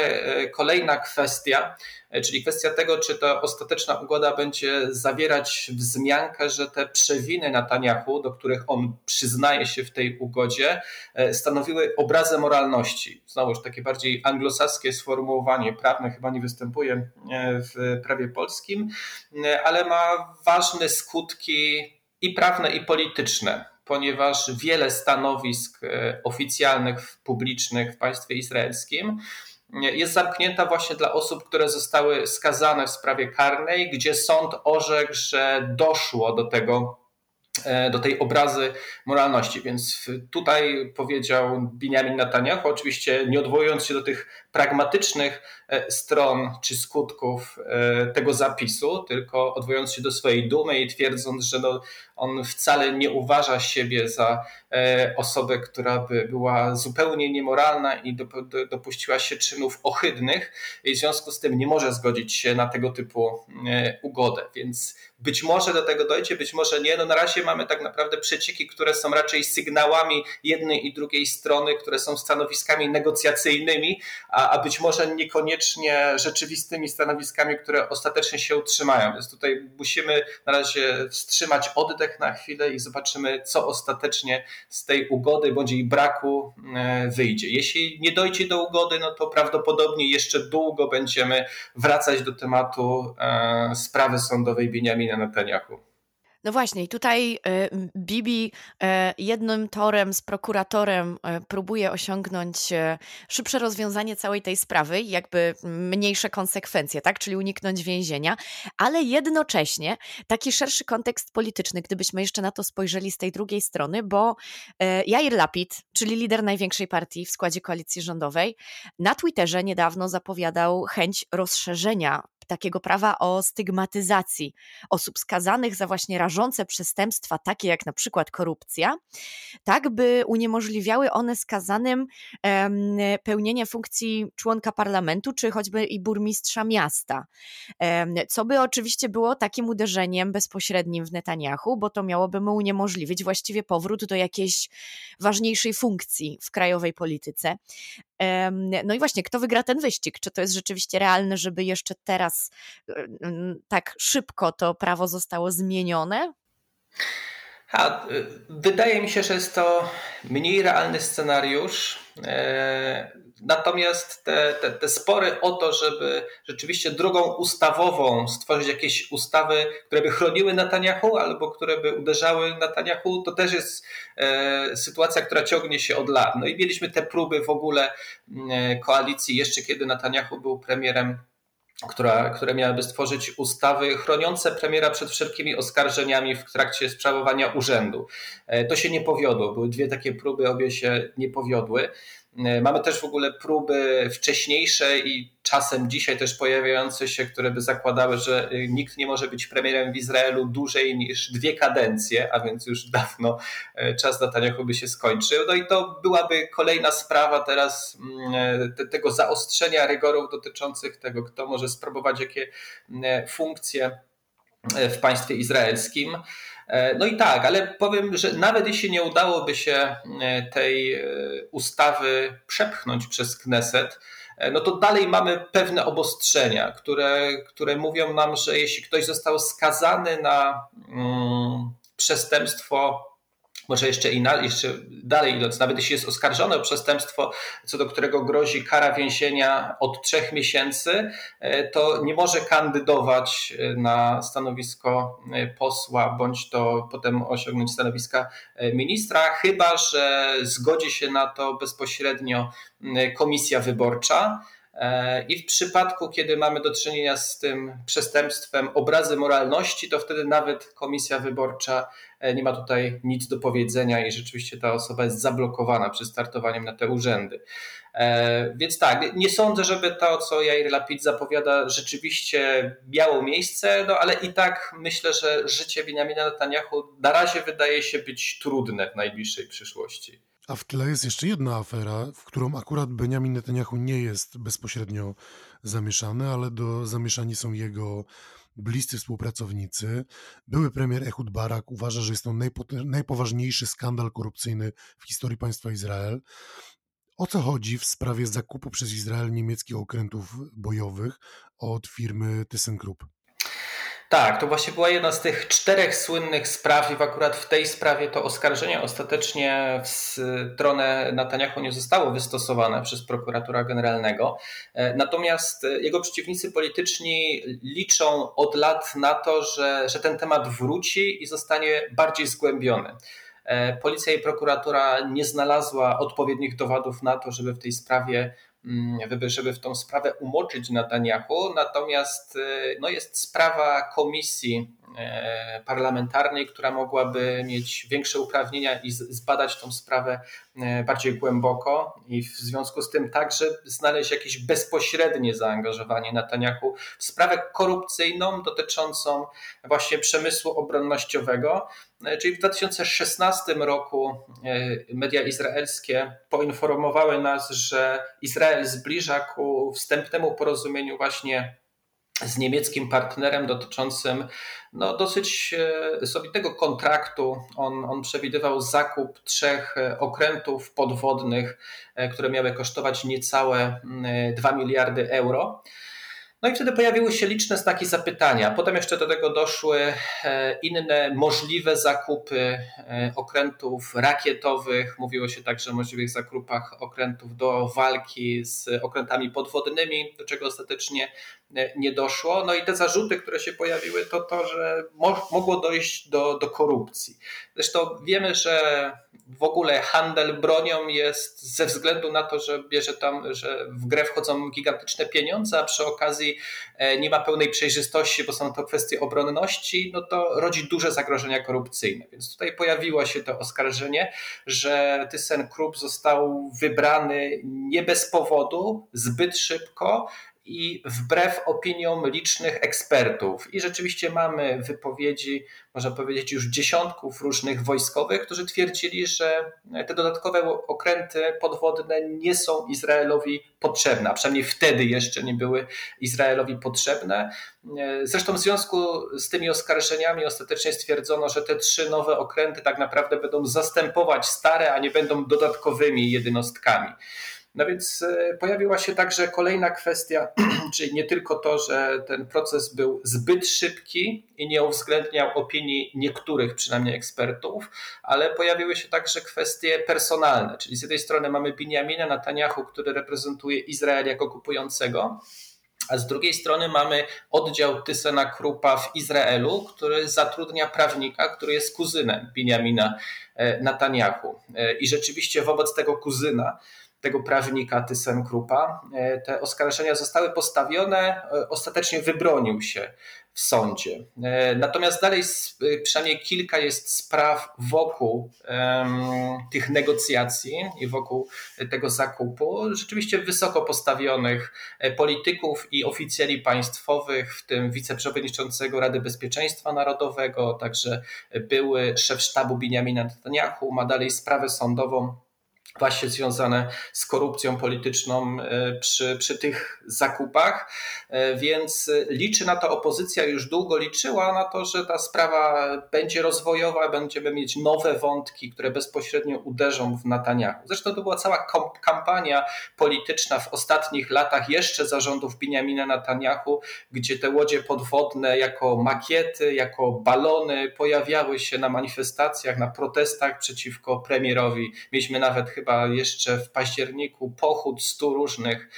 S4: kolejna kwestia, E, czyli kwestia tego, czy ta ostateczna ugoda będzie zawierać wzmiankę, że te przewiny Netanyahu, do których on przyznaje się w tej ugodzie, e, stanowiły obrazę moralności. Znowuż takie bardziej anglosaskie sformułowanie prawne chyba nie występuje e, w prawie polskim, ale ma ważne skutki i prawne, i polityczne ponieważ wiele stanowisk oficjalnych, publicznych w państwie izraelskim jest zamknięta właśnie dla osób, które zostały skazane w sprawie karnej, gdzie sąd orzekł, że doszło do tego e, do tej obrazy moralności. Więc tutaj powiedział Benjamin Netanyahu, oczywiście nie odwołując się do tych pragmatycznych e, stron czy skutków e, tego zapisu, tylko odwołując się do swojej dumy i twierdząc, że no, on wcale nie uważa siebie za e, osobę, która by była zupełnie niemoralna i dopuściła się czynów ohydnych i w związku z tym nie może zgodzić się na tego typu ugodę. Więc być może do tego dojdzie, być może nie. No na razie mamy tak naprawdę przecieki, które są raczej sygnałami jednej i drugiej strony, które są stanowiskami negocjacyjnymi, a a, być może niekoniecznie rzeczywistymi stanowiskami, które ostatecznie się utrzymają. Więc tutaj musimy na razie wstrzymać oddech na chwilę i zobaczymy, co ostatecznie z tej ugody bądź jej braku e, wyjdzie. Jeśli nie dojdzie do ugody, no to prawdopodobnie jeszcze długo będziemy wracać do tematu e, sprawy sądowej Benjamina Netanyahu.
S2: No właśnie, i tutaj e, Bibi e, jednym torem z prokuratorem e, próbuje osiągnąć szybsze rozwiązanie całej tej sprawy, jakby mniejsze konsekwencje, tak? Czyli uniknąć więzienia, ale jednocześnie taki szerszy kontekst polityczny, gdybyśmy jeszcze na to spojrzeli z tej drugiej strony, bo Jair Lapid, czyli lider największej partii w składzie koalicji rządowej, na Twitterze niedawno zapowiadał chęć rozszerzenia takiego prawa o stygmatyzacji osób skazanych za właśnie przestępstwa, takie jak na przykład korupcja, tak by uniemożliwiały one skazanym um, pełnienie funkcji członka parlamentu, czy choćby i burmistrza miasta. Um, co by oczywiście było takim uderzeniem bezpośrednim w Netanyahu, bo to miałoby mu uniemożliwić właściwie powrót do jakiejś ważniejszej funkcji w krajowej polityce. No i właśnie, kto wygra ten wyścig? Czy to jest rzeczywiście realne, żeby jeszcze teraz tak szybko to prawo zostało zmienione?
S4: A, y, wydaje mi się, że jest to mniej realny scenariusz. E, natomiast te, te, te, spory o to, żeby rzeczywiście drogą ustawową stworzyć jakieś ustawy, które by chroniły Netanyahu albo które by uderzały Netanyahu, to też jest e, sytuacja, która ciągnie się od lat. No i mieliśmy te próby w ogóle e, koalicji jeszcze kiedy Netanyahu był premierem która, które miałyby stworzyć ustawy chroniące premiera przed wszelkimi oskarżeniami w trakcie sprawowania urzędu. E, to się nie powiodło. Były dwie takie próby, obie się nie powiodły. E, mamy też w ogóle próby wcześniejsze i czasem dzisiaj też pojawiające się, które by zakładały, że e, nikt nie może być premierem w Izraelu dłużej niż dwie kadencje, a więc już dawno e, czas Netanyahu by się skończył. No i to byłaby kolejna sprawa teraz mm, tego zaostrzenia rygorów dotyczących tego, kto może sprawować jakie funkcje w państwie izraelskim. E, no i tak, ale powiem, że nawet jeśli nie udałoby się e, tej e, ustawy przepchnąć przez Kneset, no to dalej mamy pewne obostrzenia, które, które mówią nam, że jeśli ktoś został skazany na mm, przestępstwo może jeszcze, inaczej, jeszcze dalej idąc, nawet jeśli jest oskarżony o przestępstwo, co do którego grozi kara więzienia od trzech miesięcy, e, to nie może kandydować e, na stanowisko e, posła, bądź to potem osiągnąć stanowiska ministra, chyba że zgodzi się na to bezpośrednio komisja wyborcza. E, I w przypadku, kiedy mamy do czynienia z tym przestępstwem obrazy moralności, to wtedy nawet komisja wyborcza e, nie ma tutaj nic do powiedzenia i rzeczywiście ta osoba jest zablokowana przy startowaniem na te urzędy. E, więc tak, nie sądzę, żeby to, co Jair Lapid zapowiada, rzeczywiście miało miejsce, no ale i tak myślę, że życie Benjamina Netanyahu na razie wydaje się być trudne w najbliższej przyszłości.
S1: A w tle jest jeszcze jedna afera, w którą akurat Benjamin Netanyahu nie jest bezpośrednio zamieszany, ale do zamieszani są jego bliscy współpracownicy. Były premier Ehud Barak uważa, że jest to najpoważniejszy skandal korupcyjny w historii państwa Izrael. O co chodzi w sprawie zakupu przez Izrael niemieckich okrętów bojowych od firmy ThyssenKrupp?
S4: Tak, to właśnie była jedna z tych czterech słynnych spraw i akurat w tej sprawie to oskarżenie ostatecznie w stronę Netanyahu nie zostało wystosowane przez prokuratora generalnego. E, natomiast jego przeciwnicy polityczni liczą od lat na to, że, że ten temat wróci i zostanie bardziej zgłębiony. E, policja i prokuratura nie znalazła odpowiednich dowodów na to, żeby w tej sprawie żeby w tą sprawę umoczyć Netanyahu. Natomiast y, no, jest sprawa komisji parlamentarnej, która mogłaby mieć większe uprawnienia i zbadać tą sprawę e, bardziej głęboko i w związku z tym także znaleźć jakieś bezpośrednie zaangażowanie Netanyahu w sprawę korupcyjną dotyczącą właśnie przemysłu obronnościowego. E, czyli w 2016 roku e, media izraelskie poinformowały nas, że Izrael zbliża ku wstępnemu porozumieniu właśnie z niemieckim partnerem dotyczącym no, dosyć e, solidnego kontraktu. On, on przewidywał zakup trzech okrętów podwodnych, które miały kosztować niecałe 2 miliardy euro. No i wtedy pojawiły się liczne znaki zapytania. Potem jeszcze do tego doszły e, inne możliwe zakupy e, okrętów rakietowych. Mówiło się także o możliwych zakupach okrętów do walki z okrętami podwodnymi, do czego ostatecznie e, nie doszło. No i te zarzuty, które się pojawiły, to to, że mogło dojść do, do korupcji. Zresztą wiemy, że w ogóle handel bronią jest ze względu na to, że bierze tam, że w grę wchodzą gigantyczne pieniądze, a przy okazji e, nie ma pełnej przejrzystości, bo są to kwestie obronności, no to rodzi duże zagrożenia korupcyjne. Więc tutaj pojawiło się to oskarżenie, że ThyssenKrupp został wybrany nie bez powodu, zbyt szybko i wbrew opiniom licznych ekspertów. I rzeczywiście mamy wypowiedzi, można powiedzieć, już dziesiątków różnych wojskowych, którzy twierdzili, że te dodatkowe okręty podwodne nie są Izraelowi potrzebne, a przynajmniej wtedy jeszcze nie były Izraelowi potrzebne. Zresztą w związku z tymi oskarżeniami ostatecznie stwierdzono, że te trzy nowe okręty tak naprawdę będą zastępować stare, a nie będą dodatkowymi jednostkami. No więc e, pojawiła się także kolejna kwestia, [CLEARS THROAT] czyli nie tylko to, że ten proces był zbyt szybki i nie uwzględniał opinii niektórych przynajmniej ekspertów, ale pojawiły się także kwestie personalne, czyli z jednej strony mamy Benjamina Netanyahu, który reprezentuje Izrael jako kupującego, a z drugiej strony mamy oddział Tysena Krupa w Izraelu, który zatrudnia prawnika, który jest kuzynem Benjamina e, Netanyahu. E, I rzeczywiście wobec tego kuzyna tego prawnika ThyssenKruppa. E, te oskarżenia zostały postawione, e, ostatecznie wybronił się w sądzie. E, natomiast dalej przynajmniej kilka jest spraw wokół um, tych negocjacji i wokół tego zakupu. Rzeczywiście wysoko postawionych polityków i oficjeli państwowych, w tym wiceprzewodniczącego Rady Bezpieczeństwa Narodowego, także były szef sztabu Benjamina Netanyahu, ma dalej sprawę sądową właśnie związane z korupcją polityczną e, przy, przy tych zakupach, e, więc liczy na to opozycja, już długo liczyła na to, że ta sprawa będzie rozwojowa, będziemy mieć nowe wątki, które bezpośrednio uderzą w Netanyahu. Zresztą to była cała kampania polityczna w ostatnich latach jeszcze zarządów Benjamina Netanyahu, gdzie te łodzie podwodne jako makiety, jako balony pojawiały się na manifestacjach, na protestach przeciwko premierowi. Mieliśmy nawet chyba chyba jeszcze w październiku pochód stu różnych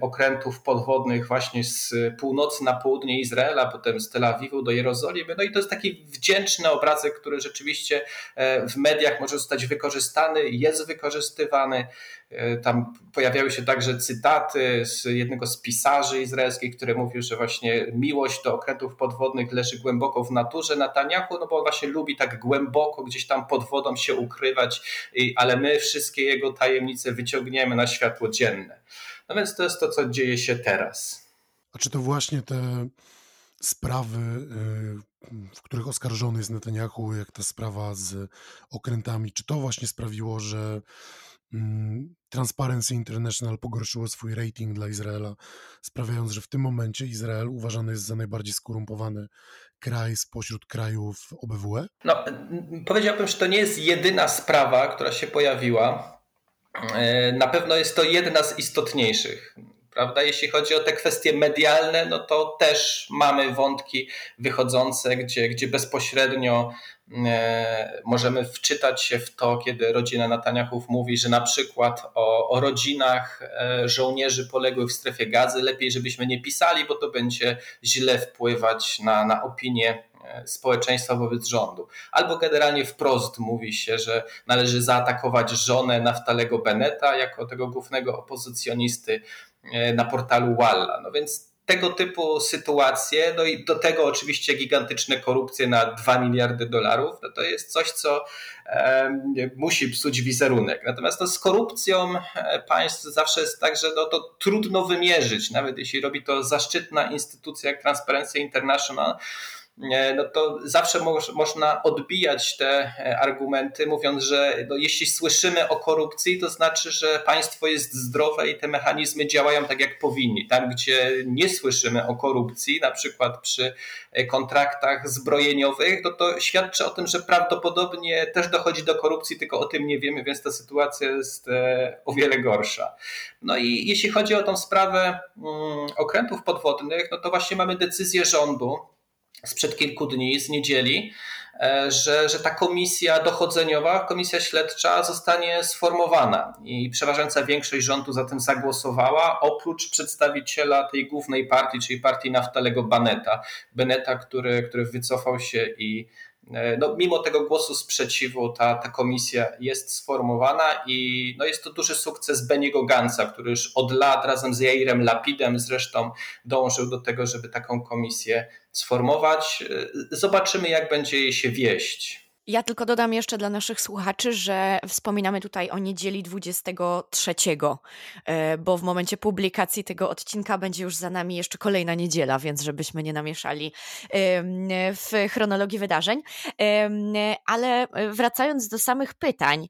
S4: okrętów podwodnych właśnie z północy na południe Izraela, potem z Tel Awiwu do Jerozolimy. No i to jest taki wdzięczny obrazek, który rzeczywiście e, w mediach może zostać wykorzystany, jest wykorzystywany. E, tam pojawiały się także cytaty z jednego z pisarzy izraelskich, który mówił, że właśnie miłość do okrętów podwodnych leży głęboko w naturze Netanyahu, no bo właśnie lubi tak głęboko gdzieś tam pod wodą się ukrywać, ale my wszystkie jego tajemnice wyciągniemy na światło dzienne. No więc to jest to, co dzieje się teraz.
S1: A czy to właśnie te sprawy, y, w których oskarżony jest Netanyahu, jak ta sprawa z okrętami, czy to właśnie sprawiło, że mm, Transparency International pogorszyło swój rating dla Izraela, sprawiając, że w tym momencie Izrael uważany jest za najbardziej skorumpowany kraj spośród krajów OBWE?
S4: No, powiedziałbym, że to nie jest jedyna sprawa, która się pojawiła. E, na pewno jest to jedna z istotniejszych. Prawda? Jeśli chodzi o te kwestie medialne, no to też mamy wątki wychodzące, gdzie, gdzie bezpośrednio e, możemy wczytać się w to, kiedy rodzina Nataniachów mówi, że na przykład o, o rodzinach e, żołnierzy poległych w strefie gazy lepiej, żebyśmy nie pisali, bo to będzie źle wpływać na, na opinię społeczeństwa wobec rządu. Albo generalnie wprost mówi się, że należy zaatakować żonę Naftalego Beneta jako tego głównego opozycjonisty e, na portalu Walla. No więc tego typu sytuacje, no i do tego oczywiście gigantyczne korupcje na 2 miliardy dolarów, no to jest coś, co e, musi psuć wizerunek. Natomiast no, z korupcją e, państw zawsze jest tak, że no, to trudno wymierzyć, nawet jeśli robi to zaszczytna instytucja jak Transparency International, no to zawsze można odbijać te e, argumenty, mówiąc, że no jeśli słyszymy o korupcji, to znaczy, że państwo jest zdrowe i te mechanizmy działają tak, jak powinni. Tam, gdzie nie słyszymy o korupcji, na przykład przy e, kontraktach zbrojeniowych, no to świadczy o tym, że prawdopodobnie też dochodzi do korupcji, tylko o tym nie wiemy, więc ta sytuacja jest e, o wiele gorsza. No i jeśli chodzi o tą sprawę mm, okrętów podwodnych, no to właśnie mamy decyzję rządu, sprzed kilku dni, z niedzieli, e, że, że ta komisja dochodzeniowa, komisja śledcza zostanie sformowana i przeważająca większość rządu za tym zagłosowała, oprócz przedstawiciela tej głównej partii, czyli partii Naftalego Baneta. Beneta, który, który wycofał się i no, mimo tego głosu sprzeciwu ta, ta komisja jest sformowana i no, jest to duży sukces Beniego Gansa, który już od lat razem z Jairem Lapidem zresztą dążył do tego, żeby taką komisję sformować. E, zobaczymy, jak będzie jej się wieść.
S2: Ja tylko dodam jeszcze dla naszych słuchaczy, że wspominamy tutaj o niedzieli 23, e, bo w momencie publikacji tego odcinka będzie już za nami jeszcze kolejna niedziela, więc żebyśmy nie namieszali w chronologii wydarzeń. Ale wracając do samych pytań,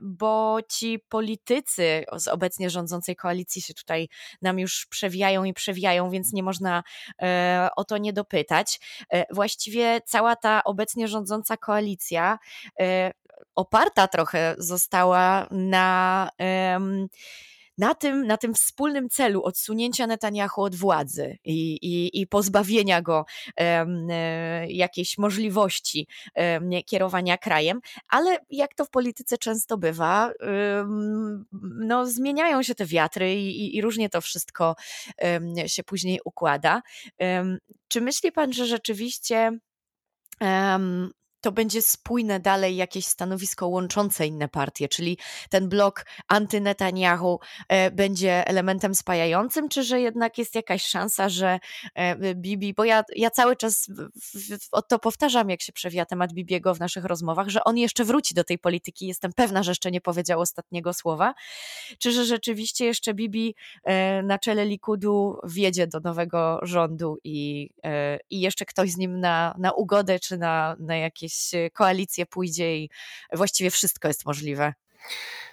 S2: bo ci politycy z obecnie rządzącej koalicji się tutaj nam już przewijają i przewijają, więc nie można e, o to nie dopytać. E, właściwie cała ta obecnie rządząca rządząca koalicja e, oparta trochę została na na tym, na tym wspólnym celu odsunięcia Netanyahu od władzy i, i, i pozbawienia go e, jakiejś możliwości kierowania krajem, ale jak to w polityce często bywa, no, zmieniają się te wiatry i, i różnie to wszystko się później układa. Czy myśli pan, że rzeczywiście to będzie spójne dalej jakieś stanowisko łączące inne partie, czyli ten blok anty-Netanyahu e, będzie elementem spajającym, czy że jednak jest jakaś szansa, że e, Bibi, bo ja, ja cały czas to powtarzam, jak się przewija temat Bibiego w naszych rozmowach, że on jeszcze wróci do tej polityki, jestem pewna, że jeszcze nie powiedział ostatniego słowa, czy że rzeczywiście jeszcze Bibi e, na czele Likudu wjedzie do nowego rządu i, i jeszcze ktoś z nim na, na ugodę, czy na, na jakieś jakieś koalicje pójdzie i właściwie wszystko jest możliwe.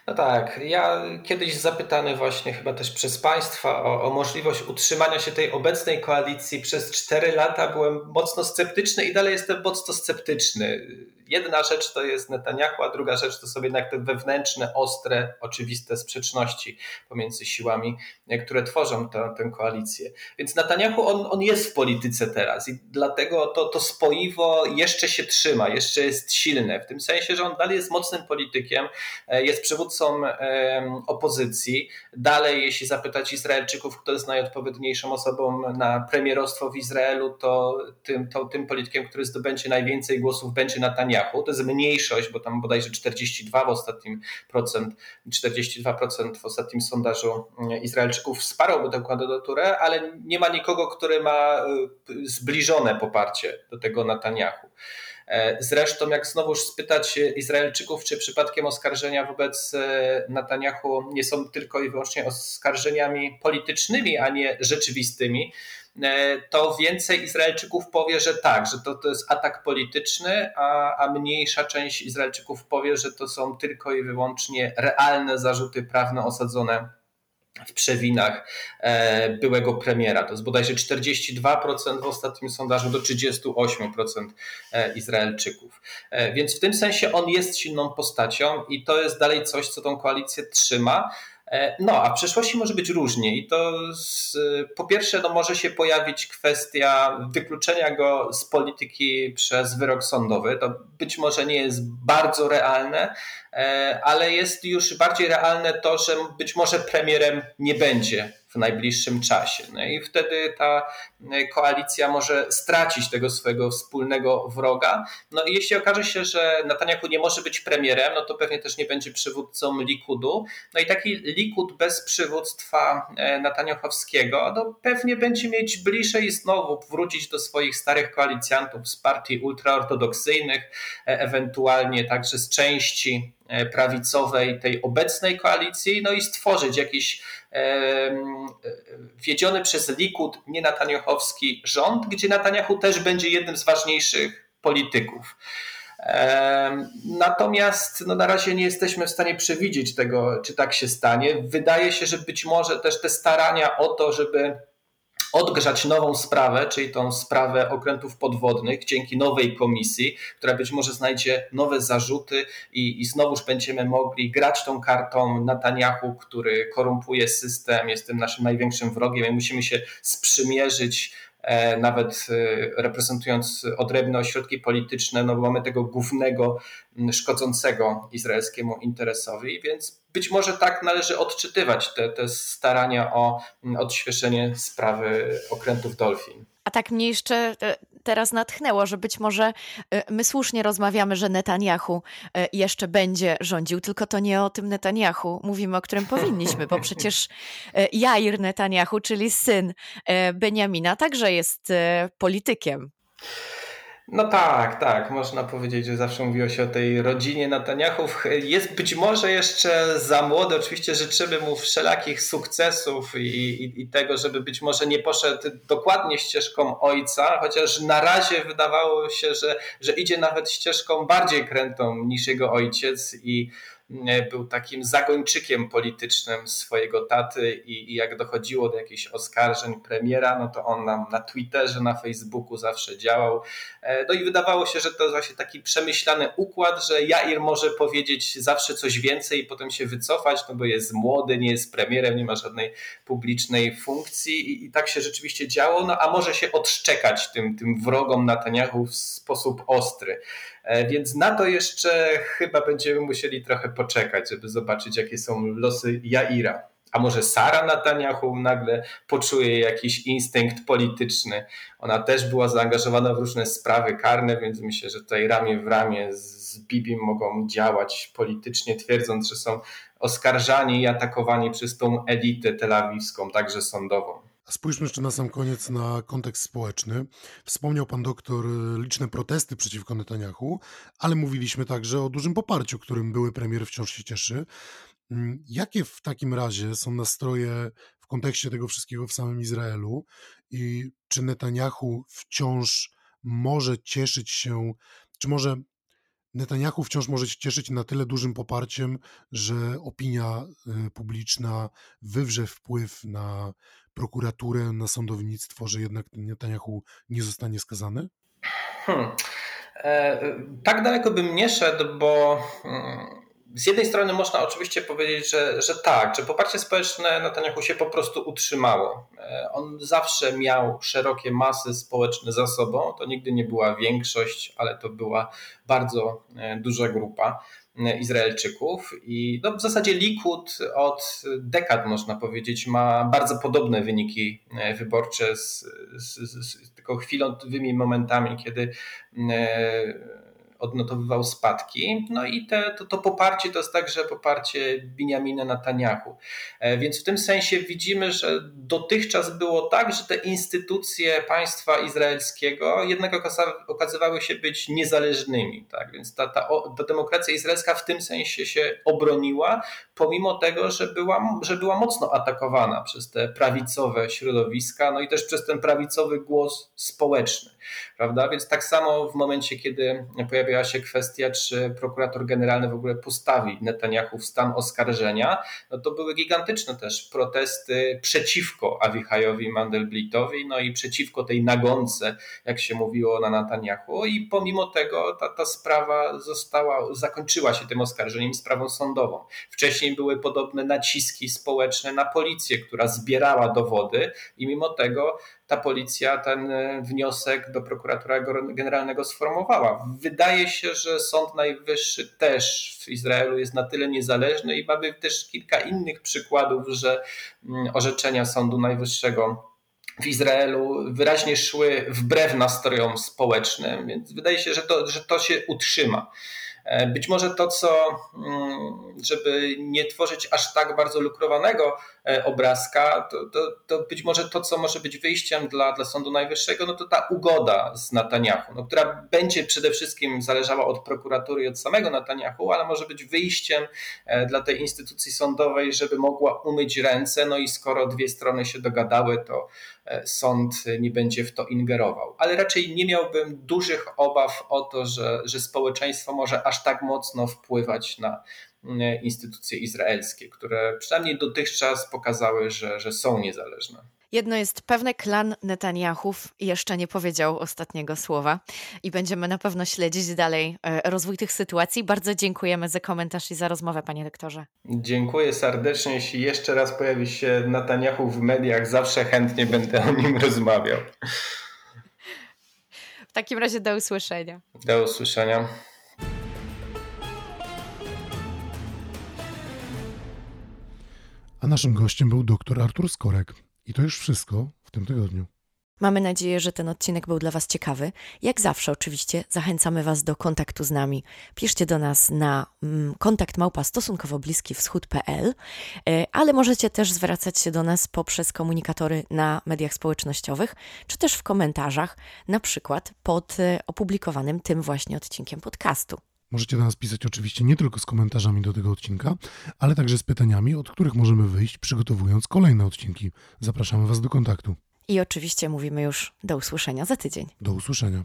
S4: No tak, ja kiedyś zapytany właśnie chyba też przez Państwa o, o, możliwość utrzymania się tej obecnej koalicji przez 4 lata byłem mocno sceptyczny i dalej jestem mocno sceptyczny jedna rzecz to jest Netanyahu, a druga rzecz to są jednak te wewnętrzne, ostre, oczywiste sprzeczności pomiędzy siłami, które tworzą tę, tę koalicję. Więc Netanyahu, on, on jest w polityce teraz i dlatego to, to spoiwo jeszcze się trzyma, jeszcze jest silne, w tym sensie, że on dalej jest mocnym politykiem, e, jest przywódcą opozycji. Dalej, jeśli zapytać Izraelczyków, kto jest najodpowiedniejszą osobą na premierostwo w Izraelu, to tym, to, tym politykiem, który zdobędzie najwięcej głosów, będzie Netanyahu Netanyahu. To jest mniejszość, bo tam bodajże 42 w ostatnim procent, 42% w ostatnim sondażu mm, Izraelczyków wsparłoby tę kandydaturę, ale nie ma nikogo, który ma y, zbliżone poparcie do tego Netanyahu. Zresztą, jak znowuż spytać Izraelczyków, czy przypadkiem oskarżenia wobec e, Netanyahu nie są tylko i wyłącznie oskarżeniami politycznymi, a nie rzeczywistymi, E, to więcej Izraelczyków powie, że tak, że to, to jest atak polityczny, a, a mniejsza część Izraelczyków powie, że to są tylko i wyłącznie realne zarzuty prawne osadzone w przewinach e, byłego premiera. To jest bodajże 42% w ostatnim sondażu do 38% e, Izraelczyków. Więc w tym sensie on jest silną postacią i to jest dalej coś, co tą koalicję trzyma. E, no, a w przyszłości może być różnie i to z, po pierwsze no, może się pojawić kwestia wykluczenia go z polityki przez wyrok sądowy. To być może nie jest bardzo realne, e, ale jest już bardziej realne to, że być może premierem nie będzie w najbliższym czasie. No i wtedy ta e, koalicja może stracić tego swojego wspólnego wroga. No i jeśli okaże się, że Netanyahu nie może być premierem, no to pewnie też nie będzie przywódcą Likudu. No i taki Likud bez przywództwa e, Netanyahowskiego, no pewnie będzie mieć bliżej znowu wrócić do swoich starych koalicjantów z partii ultraortodoksyjnych, e, ewentualnie także z części prawicowej tej obecnej koalicji, no i stworzyć jakiś wiedziony przez Likud nienataniachowski rząd, gdzie Netanyahu też będzie jednym z ważniejszych polityków. Natomiast no na razie nie jesteśmy w stanie przewidzieć tego, czy tak się stanie. Wydaje się, że być może też te starania o to, żeby odgrzać nową sprawę, czyli tą sprawę okrętów podwodnych dzięki nowej komisji, która być może znajdzie nowe zarzuty i, i znowuż będziemy mogli grać tą kartą Netanyahu, który korumpuje system, jest tym naszym największym wrogiem i musimy się sprzymierzyć nawet e, reprezentując odrębne ośrodki polityczne, no mamy tego głównego szkodzącego izraelskiemu interesowi, więc być może tak należy odczytywać te, te starania o odświeżenie sprawy okrętów Dolphin.
S2: A tak mnie jeszcze e, teraz natchnęło, że być może e, my słusznie rozmawiamy, że Netanyahu e, jeszcze będzie rządził, tylko to nie o tym Netanyahu mówimy, o którym powinniśmy, bo przecież Jair Netanyahu, czyli syn Beniamina, także jest politykiem.
S4: No tak, tak. Można powiedzieć, że zawsze mówiło się o tej rodzinie Netanyahu. Jest być może jeszcze za młody. Oczywiście życzymy mu wszelakich sukcesów i, i, i, tego, żeby być może nie poszedł dokładnie ścieżką ojca, chociaż na razie wydawało się, że, że idzie nawet ścieżką bardziej krętą niż jego ojciec i był takim zagończykiem politycznym swojego taty i, i, jak dochodziło do jakichś oskarżeń premiera, no to on nam na Twitterze, na Facebooku zawsze działał. E, no i wydawało się, że to jest właśnie taki przemyślany układ, że Jair może powiedzieć zawsze coś więcej i potem się wycofać, no bo jest młody, nie jest premierem, nie ma żadnej publicznej funkcji i, i tak się rzeczywiście działo, no a może się odszczekać tym, tym wrogom Netanyahu w sposób ostry. E, więc na to jeszcze chyba będziemy musieli trochę poczekać, żeby zobaczyć, jakie są losy Jaira. A może Sara Netanyahu nagle poczuje jakiś instynkt polityczny. Ona też była zaangażowana w różne sprawy karne, więc myślę, że tutaj ramię w ramię z Bibim mogą działać politycznie, twierdząc, że są oskarżani i atakowani przez tą elitę telawiwską, także sądową.
S1: Spójrzmy jeszcze na sam koniec na kontekst społeczny. Wspomniał pan doktor y, liczne protesty przeciwko Netanyahu, ale mówiliśmy także o dużym poparciu, którym były premier wciąż się cieszy. Mm, jakie w takim razie są nastroje w kontekście tego wszystkiego w samym Izraelu i czy Netanyahu wciąż może cieszyć się Czy może Netanyahu wciąż może się cieszyć na tyle dużym poparciem, że opinia y, publiczna wywrze wpływ na prokuraturę, na sądownictwo, że jednak Netanyahu nie zostanie skazany?
S4: Hmm. E, tak daleko bym nie szedł, bo hmm, z jednej strony można oczywiście powiedzieć, że, że tak, że poparcie społeczne Netanyahu się po prostu utrzymało. E, on zawsze miał szerokie masy społeczne za sobą. To nigdy nie była większość, ale to była bardzo e, duża grupa Izraelczyków. I no, w zasadzie Likud od dekad, można powiedzieć, ma bardzo podobne wyniki wyborcze z, z, z tylko chwilowymi momentami, kiedy odnotowywał spadki. No i te, to, to poparcie to jest także poparcie Benjamina Netanyahu. E, więc w tym sensie widzimy, że dotychczas było tak, że te instytucje państwa izraelskiego jednak okazywały się być niezależnymi. Tak? Więc ta, ta, ta demokracja izraelska w tym sensie się obroniła, pomimo tego, że była, że była mocno atakowana przez te prawicowe środowiska, no i też przez ten prawicowy głos społeczny. Prawda? Więc tak samo w momencie, kiedy pojawiała się kwestia, czy prokurator generalny w ogóle postawi Netanyahu w stan oskarżenia, no to były gigantyczne też protesty przeciwko Avichajowi Mandelblitowi, no i przeciwko tej nagonce, jak się mówiło na Netanyahu i pomimo tego ta, ta sprawa została, zakończyła się tym oskarżeniem sprawą sądową. Wcześniej były podobne naciski społeczne na policję, która zbierała dowody i mimo tego ta policja ten e, wniosek do prokuratora generalnego sformułowała. Wydaje się, że Sąd Najwyższy też w Izraelu jest na tyle niezależny i mamy też kilka innych przykładów, że mm, orzeczenia Sądu Najwyższego w Izraelu wyraźnie szły wbrew nastrojom społecznym, więc wydaje się, że to, że to się utrzyma. E, być może to, co, mm, żeby nie tworzyć aż tak bardzo lukrowanego e, obrazka, to, to, to być może to, co może być wyjściem dla, dla Sądu Najwyższego, no to ta ugoda z Netanyahu, no, która będzie przede wszystkim zależała od prokuratury i od samego Netanyahu, ale może być wyjściem e, dla tej instytucji sądowej, żeby mogła umyć ręce, no i skoro dwie strony się dogadały, to sąd nie będzie w to ingerował. Ale raczej nie miałbym dużych obaw o to, że, że społeczeństwo może aż tak mocno wpływać na mm, instytucje izraelskie, które przynajmniej dotychczas pokazały, że, że są niezależne.
S2: Jedno jest pewne, klan Netanyahów jeszcze nie powiedział ostatniego słowa i będziemy na pewno śledzić dalej e, rozwój tych sytuacji. Bardzo dziękujemy za komentarz i za rozmowę, panie doktorze.
S4: Dziękuję serdecznie. Jeśli jeszcze raz pojawi się Netanyahu w mediach, zawsze chętnie będę o nim rozmawiał.
S2: W takim razie do usłyszenia.
S4: Do usłyszenia.
S1: A naszym gościem był dr Artur Skorek. I to już wszystko w tym tygodniu.
S2: Mamy nadzieję, że ten odcinek był dla Was ciekawy. Jak zawsze, oczywiście, zachęcamy Was do kontaktu z nami. Piszcie do nas na mm, kontakt małpa stosunkowo bliski wschód.pl, e, ale możecie też zwracać się do nas poprzez komunikatory na mediach społecznościowych, czy też w komentarzach, na przykład pod e, opublikowanym tym właśnie odcinkiem podcastu.
S1: Możecie do nas pisać oczywiście nie tylko z komentarzami do tego odcinka, ale także z pytaniami, od których możemy wyjść, przygotowując kolejne odcinki. Zapraszamy Was do kontaktu.
S2: I oczywiście mówimy już do usłyszenia za tydzień.
S1: Do usłyszenia.